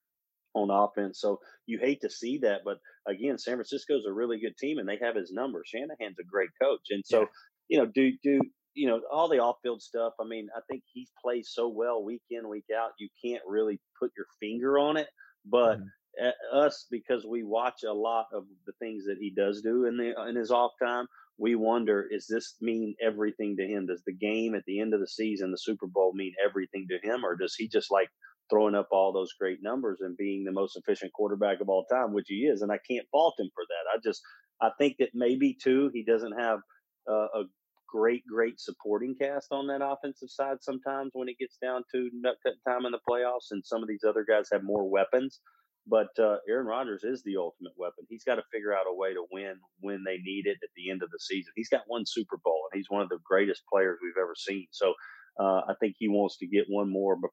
on offense. So you hate to see that, but again, San Francisco's a really good team and they have his number. Shanahan's a great coach, and so yeah. you know, do do you know, all the off field stuff. I mean, I think he plays so well week in, week out, you can't really put your finger on it. But mm-hmm. us, because we watch a lot of the things that he does do in the in his off time, we wonder: Is this mean everything to him? Does the game at the end of the season, the Super Bowl, mean everything to him, or does he just like throwing up all those great numbers and being the most efficient quarterback of all time, which he is? And I can't fault him for that. I just I think that maybe too he doesn't have uh, a great, great supporting cast on that offensive side sometimes when it gets down to nut cut time in the playoffs, and some of these other guys have more weapons. But uh, Aaron Rodgers is the ultimate weapon. He's got to figure out a way to win when they need it at the end of the season. He's got one Super Bowl, and he's one of the greatest players we've ever seen. So uh, I think he wants to get one more be-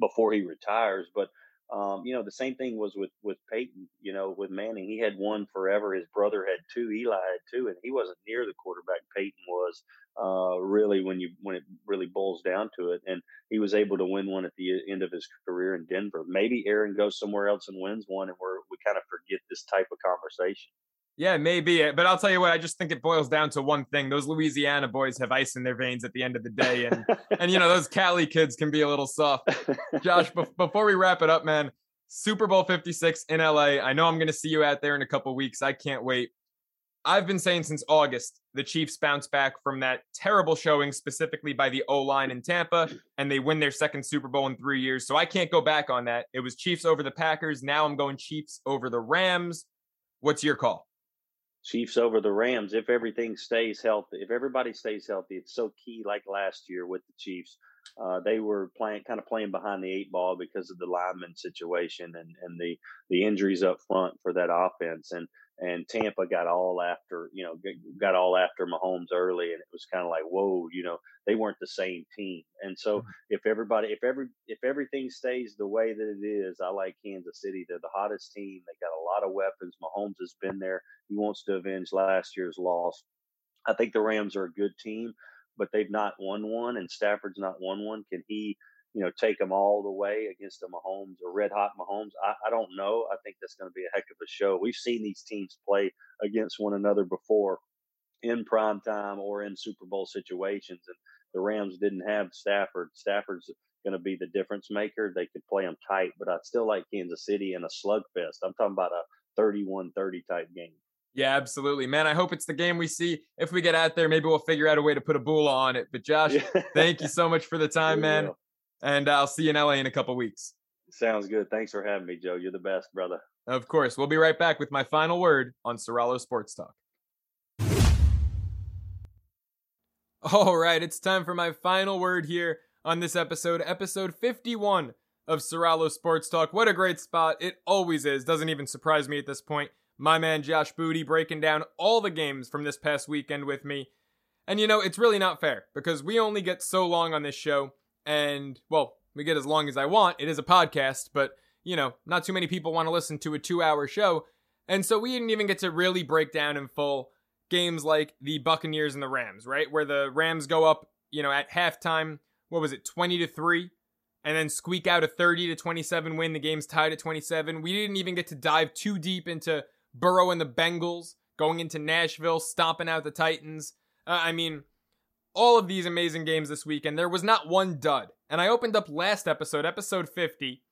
before he retires. But um, you know, the same thing was with with Peyton. You know, with Manning, he had one forever. His brother had two. Eli had two, and he wasn't near the quarterback Peyton was. Uh, really, when you when it really boils down to it, and he was able to win one at the end of his career in Denver. Maybe Aaron goes somewhere else and wins one, and we're we kind of forget this type of conversation. Yeah, maybe. Eh, but I'll tell you what, I just think it boils down to one thing. Those Louisiana boys have ice in their veins at the end of the day. And, and you know, those Cali kids can be a little soft. Josh, be- before we wrap it up, man, Super Bowl 56 in LA. I know I'm going to see you out there in a couple weeks. I can't wait. I've been saying since August, the Chiefs bounce back from that terrible showing, specifically by the O line in Tampa, and they win their second Super Bowl in three years. So I can't go back on that. It was Chiefs over the Packers. Now I'm going Chiefs over the Rams. What's your call? Chiefs over the Rams if everything stays healthy. If everybody stays healthy, it's so key. Like last year with the Chiefs, uh, they were playing kind of playing behind the eight ball because of the lineman situation and and the the injuries up front for that offense. And and Tampa got all after, you know, got all after Mahomes early, and it was kind of like, whoa, you know, they weren't the same team. And so, mm-hmm. if everybody, if every, if everything stays the way that it is, I like Kansas City. They're the hottest team. They got a lot of weapons. Mahomes has been there. He wants to avenge last year's loss. I think the Rams are a good team, but they've not won one, and Stafford's not won one. Can he? You know, take them all the way against a Mahomes or red hot Mahomes. I, I don't know. I think that's going to be a heck of a show. We've seen these teams play against one another before. in prime time or in Super Bowl situations. And the Rams didn't have Stafford. Stafford's going to be the difference maker. They could play them tight, but I'd still like Kansas City in a slugfest. I'm talking about a 31 30 type game. Yeah, absolutely. Man, I hope it's the game we see. If we get out there, maybe we'll figure out a way to put a bull on it. But Josh, thank you so much for the time, man. And I'll see you in LA in a couple weeks. Sounds good. Thanks for having me, Joe. You're the best, brother. Of course. We'll be right back with my final word on Soralo Sports Talk. All right, it's time for my final word here on this episode, episode 51 of Soralo Sports Talk. What a great spot. It always is. Doesn't even surprise me at this point. My man Josh Booty breaking down all the games from this past weekend with me. And you know, it's really not fair because we only get so long on this show. And, well, we get as long as I want. It is a podcast, but, you know, not too many people want to listen to a two hour show. And so we didn't even get to really break down in full games like the Buccaneers and the Rams, right? Where the Rams go up, you know, at halftime, what was it, 20 to 3, and then squeak out a 30 to 27 win. The game's tied at 27. We didn't even get to dive too deep into Burrow and the Bengals going into Nashville, stomping out the Titans. Uh, I mean, all of these amazing games this week, and There was not one dud. And I opened up last episode, episode 50,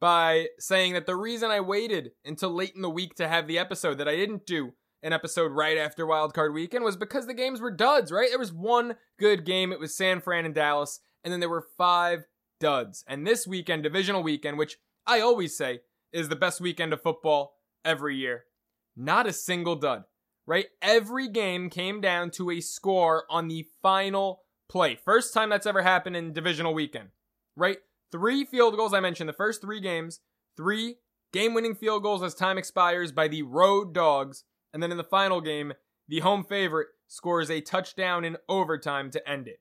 by saying that the reason I waited until late in the week to have the episode that I didn't do an episode right after Wildcard Weekend was because the games were duds, right? There was one good game. It was San Fran and Dallas. And then there were five duds. And this weekend, divisional weekend, which I always say is the best weekend of football every year, not a single dud, right? Every game came down to a score on the final play. First time that's ever happened in divisional weekend, right? Three field goals. I mentioned the first three games, three game winning field goals as time expires by the road dogs and then in the final game, the home favorite scores a touchdown in overtime to end it.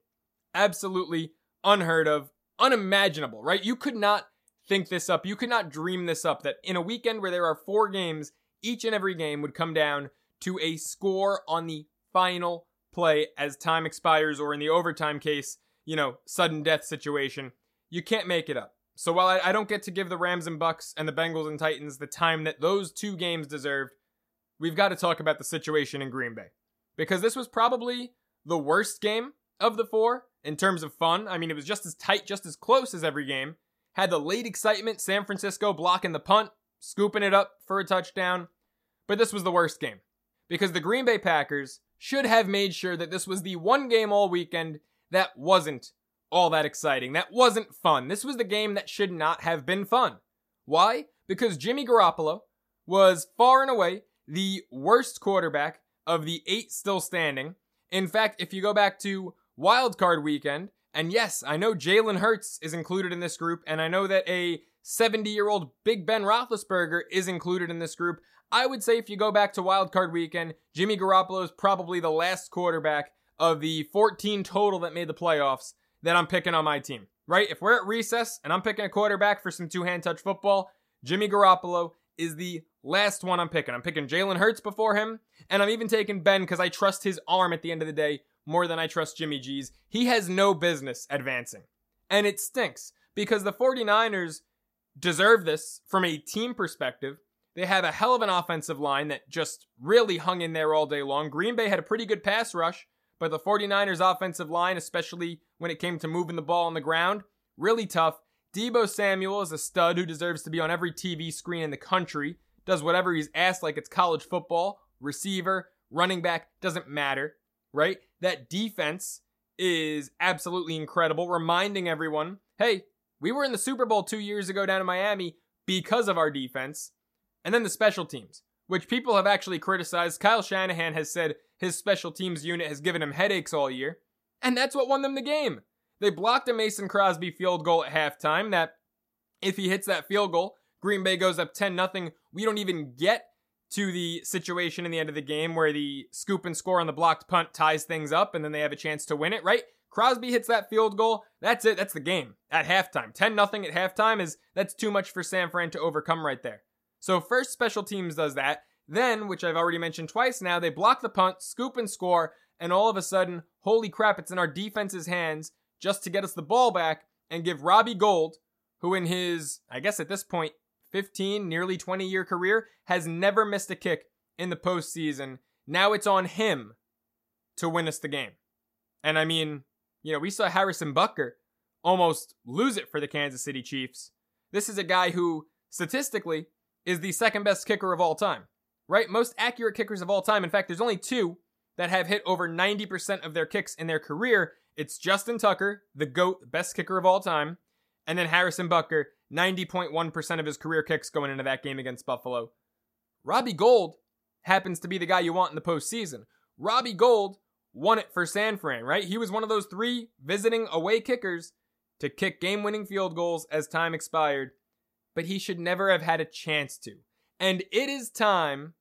Absolutely unheard of, unimaginable, right? You could not think this up. You could not dream this up that in a weekend where there are four games, each and every game would come down to a score on the final play as time expires, or in the overtime case, you know, sudden death situation. You can't make it up. So while I, I don't get to give the Rams and Bucks and the Bengals and Titans the time that those two games deserved, we've got to talk about the situation in Green Bay. Because this was probably the worst game of the four in terms of fun. I mean, it was just as tight, just as close as every game. Had the late excitement, San Francisco blocking the punt, scooping it up for a touchdown. But this was the worst game. Because the Green Bay Packers should have made sure that this was the one game all weekend that wasn't all that exciting, that wasn't fun. This was the game that should not have been fun. Why? Because Jimmy Garoppolo was far and away the worst quarterback of the eight still standing. In fact, if you go back to wild card weekend, and yes, I know Jalen Hurts is included in this group, and I know that a 70 year old Big Ben Roethlisberger is included in this group. I would say if you go back to wild card weekend, Jimmy Garoppolo is probably the last quarterback of the 14 total that made the playoffs that I'm picking on my team. Right? If we're at recess and I'm picking a quarterback for some two hand touch football, Jimmy Garoppolo is the last one I'm picking. I'm picking Jalen Hurts before him, and I'm even taking Ben because I trust his arm at the end of the day more than I trust Jimmy G's. He has no business advancing. And it stinks because the 49ers deserve this from a team perspective. They have a hell of an offensive line that just really hung in there all day long. Green Bay had a pretty good pass rush, but the 49ers offensive line, especially when it came to moving the ball on the ground, really tough. Deebo Samuel is a stud who deserves to be on every TV screen in the country, does whatever he's asked like it's college football, receiver, running back, doesn't matter, right? That defense is absolutely incredible, reminding everyone hey, we were in the Super Bowl two years ago down in Miami because of our defense. And then the special teams, which people have actually criticized. Kyle Shanahan has said his special teams unit has given him headaches all year. And that's what won them the game. They blocked a Mason Crosby field goal at halftime that if he hits that field goal, Green Bay goes up 10 nothing. We don't even get to the situation in the end of the game where the scoop and score on the blocked punt ties things up and then they have a chance to win it, right? Crosby hits that field goal. That's it. That's the game at halftime. 10 nothing at halftime is that's too much for San Fran to overcome right there. So first special teams does that. Then, which I've already mentioned twice now, they block the punt, scoop and score, and all of a sudden, holy crap, it's in our defense's hands just to get us the ball back and give Robbie Gould, who in his, I guess at this point, 15, nearly 20 year career, has never missed a kick in the postseason. Now it's on him to win us the game. And I mean, you know, we saw Harrison Butker almost lose it for the Kansas City Chiefs. This is a guy who, statistically, is the second best kicker of all time, right? Most accurate kickers of all time. In fact, there's only two that have hit over 90% of their kicks in their career. It's Justin Tucker, the GOAT, best kicker of all time, and then Harrison Butker, 90.1% of his career kicks going into that game against Buffalo. Robbie Gould happens to be the guy you want in the postseason. Robbie Gould won it for San Fran, right? He was one of those three visiting away kickers to kick game winning field goals as time expired, but he should never have had a chance to. And it is time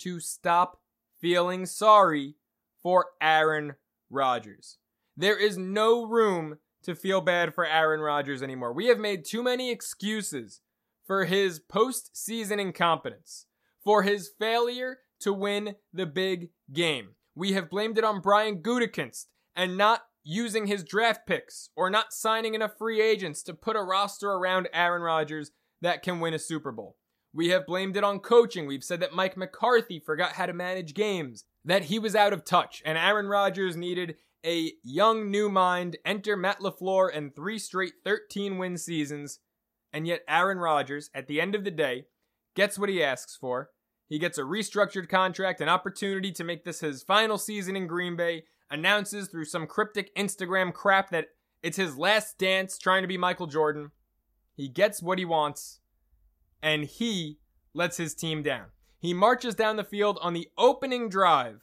to stop feeling sorry for Aaron Rodgers. There is no room to feel bad for Aaron Rodgers anymore. We have made too many excuses for his postseason incompetence, for his failure to win the big game. We have blamed it on Brian Gutekunst and not using his draft picks or not signing enough free agents to put a roster around Aaron Rodgers that can win a Super Bowl. We have blamed it on coaching. We've said that Mike McCarthy forgot how to manage games, that he was out of touch, and Aaron Rodgers needed a young new mind, enter Matt LaFleur and three straight 13 win seasons. And yet, Aaron Rodgers, at the end of the day, gets what he asks for. He gets a restructured contract, an opportunity to make this his final season in Green Bay, announces through some cryptic Instagram crap that it's his last dance trying to be Michael Jordan. He gets what he wants, and he lets his team down. He marches down the field on the opening drive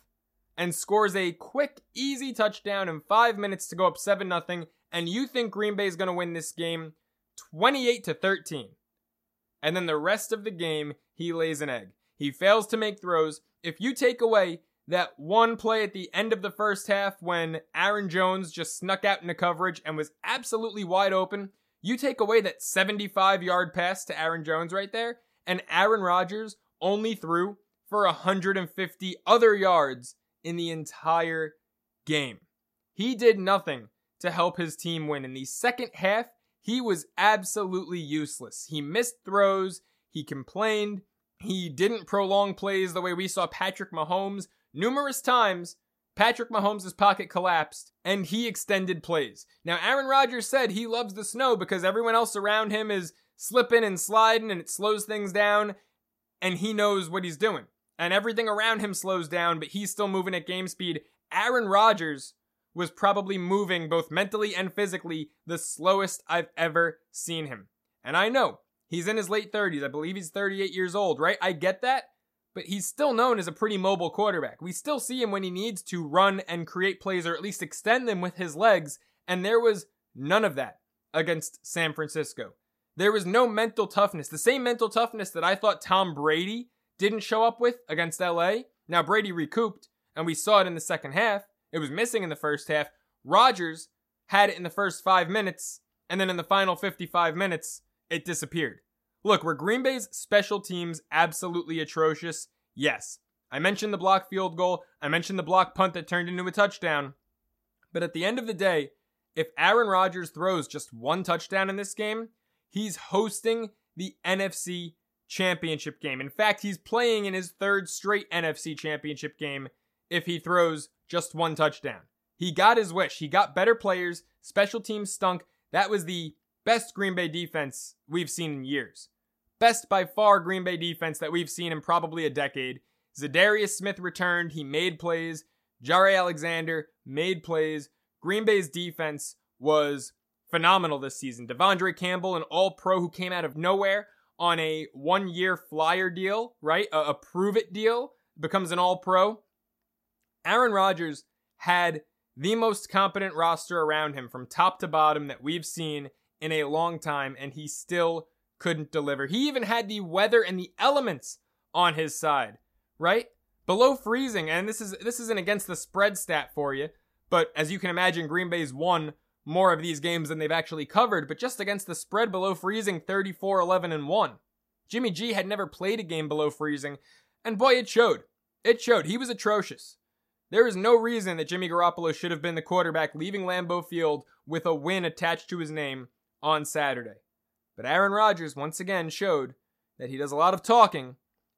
and scores a quick, easy touchdown in five minutes to go up 7 0. And you think Green Bay is going to win this game 28 to 13. And then the rest of the game, he lays an egg. He fails to make throws. If you take away that one play at the end of the first half when Aaron Jones just snuck out into coverage and was absolutely wide open, you take away that 75 yard pass to Aaron Jones right there, and Aaron Rodgers only threw for 150 other yards in the entire game. He did nothing to help his team win. In the second half, he was absolutely useless. He missed throws, he complained, he didn't prolong plays the way we saw Patrick Mahomes numerous times. Patrick Mahomes' pocket collapsed and he extended plays. Now, Aaron Rodgers said he loves the snow because everyone else around him is slipping and sliding and it slows things down and he knows what he's doing and everything around him slows down, but he's still moving at game speed. Aaron Rodgers was probably moving both mentally and physically the slowest I've ever seen him. And I know he's in his late 30s. I believe he's 38 years old, right? I get that, but he's still known as a pretty mobile quarterback. We still see him when he needs to run and create plays or at least extend them with his legs, and there was none of that against San Francisco. There was no mental toughness. The same mental toughness that I thought Tom Brady didn't show up with against LA. Now Brady recouped, and we saw it in the second half. It was missing in the first half. Rodgers had it in the first five minutes, and then in the final 55 minutes, it disappeared. Look, were Green Bay's special teams absolutely atrocious? Yes. I mentioned the block field goal, I mentioned the block punt that turned into a touchdown. But at the end of the day, if Aaron Rodgers throws just one touchdown in this game, he's hosting the NFC championship game. In fact, he's playing in his third straight NFC championship game if he throws just one touchdown. He got his wish. He got better players. Special teams stunk. That was the best Green Bay defense we've seen in years. Best by far Green Bay defense that we've seen in probably a decade. Za'Darius Smith returned. He made plays. Jaire Alexander made plays. Green Bay's defense was phenomenal this season. De'Vondre Campbell, an all pro who came out of nowhere, on a one year flyer deal, right? A, a prove it deal, becomes an all pro. Aaron Rodgers had the most competent roster around him from top to bottom that we've seen in a long time, and he still couldn't deliver. He even had the weather and the elements on his side, right? Below freezing, and this is this isn't against the spread stat for you, but as you can imagine, Green Bay's won more of these games than they've actually covered, but just against the spread below freezing 34 11 and 1. Jimmy G had never played a game below freezing, and boy, it showed. It showed. He was atrocious. There is no reason that Jimmy Garoppolo should have been the quarterback leaving Lambeau Field with a win attached to his name on Saturday. But Aaron Rodgers once again showed that he does a lot of talking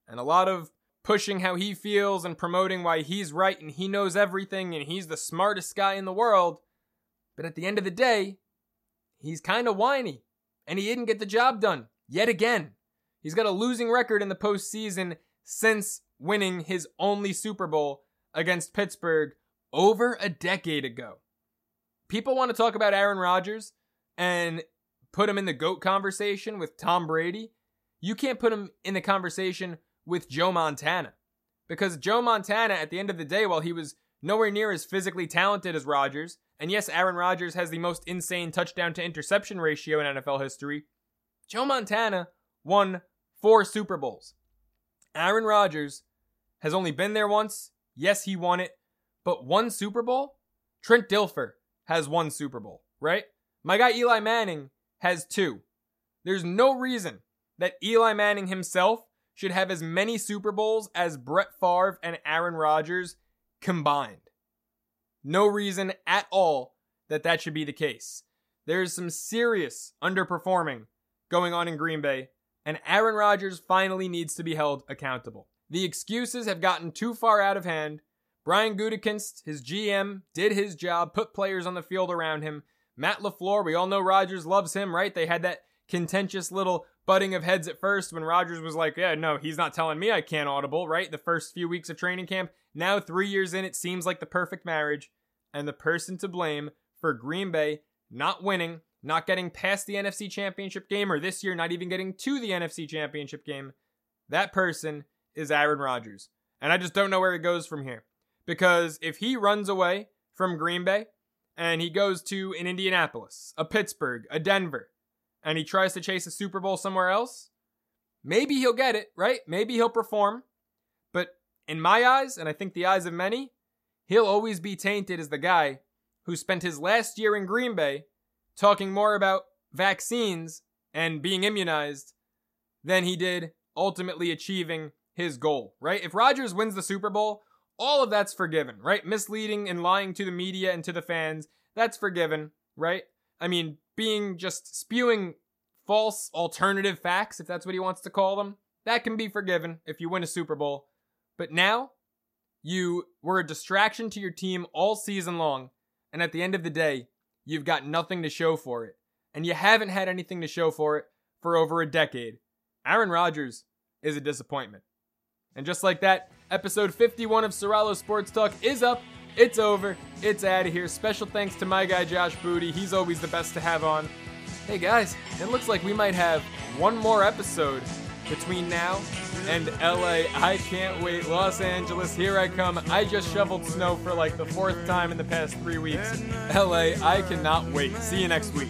and a lot of pushing how he feels and promoting why he's right and he knows everything and he's the smartest guy in the world. But at the end of the day, he's kind of whiny and he didn't get the job done yet again. He's got a losing record in the postseason since winning his only Super Bowl against Pittsburgh over a decade ago. People want to talk about Aaron Rodgers and put him in the GOAT conversation with Tom Brady. You can't put him in the conversation with Joe Montana. Because Joe Montana, at the end of the day, while he was nowhere near as physically talented as Rodgers, and yes, Aaron Rodgers has the most insane touchdown to interception ratio in NFL history, Joe Montana won four Super Bowls. Aaron Rodgers has only been there once. Yes, he won it, but one Super Bowl? Trent Dilfer has one Super Bowl, right? My guy Eli Manning has two. There's no reason that Eli Manning himself should have as many Super Bowls as Brett Favre and Aaron Rodgers combined. No reason at all that that should be the case. There's some serious underperforming going on in Green Bay, and Aaron Rodgers finally needs to be held accountable. The excuses have gotten too far out of hand. Brian Gutekunst, his GM, did his job, put players on the field around him. Matt LaFleur, we all know Rodgers loves him, right? They had that contentious little butting of heads at first when Rodgers was like, yeah, no, he's not telling me I can't audible, right? The first few weeks of training camp. Now, three years in, it seems like the perfect marriage. And the person to blame for Green Bay not winning, not getting past the NFC Championship game, or this year not even getting to the NFC Championship game, that person is Aaron Rodgers. And I just don't know where he goes from here. Because if he runs away from Green Bay and he goes to an Indianapolis, a Pittsburgh, a Denver, and he tries to chase a Super Bowl somewhere else, maybe he'll get it, right? Maybe he'll perform. But in my eyes, and I think the eyes of many, he'll always be tainted as the guy who spent his last year in Green Bay talking more about vaccines and being immunized than he did ultimately achieving his goal, right? If Rodgers wins the Super Bowl, all of that's forgiven, right? Misleading and lying to the media and to the fans, that's forgiven, right? I mean, being just spewing false alternative facts, if that's what he wants to call them, that can be forgiven if you win a Super Bowl. But now, you were a distraction to your team all season long, and at the end of the day, you've got nothing to show for it. And you haven't had anything to show for it for over a decade. Aaron Rodgers is a disappointment. And just like that, episode 51 of Soralo Sports Talk is up. It's over. It's out of here. Special thanks to my guy Josh Booty. He's always the best to have on. Hey guys, it looks like we might have one more episode between now and LA. I can't wait. Los Angeles, here I come. I just shoveled snow for like the fourth time in the past three weeks. LA, I cannot wait. See you next week.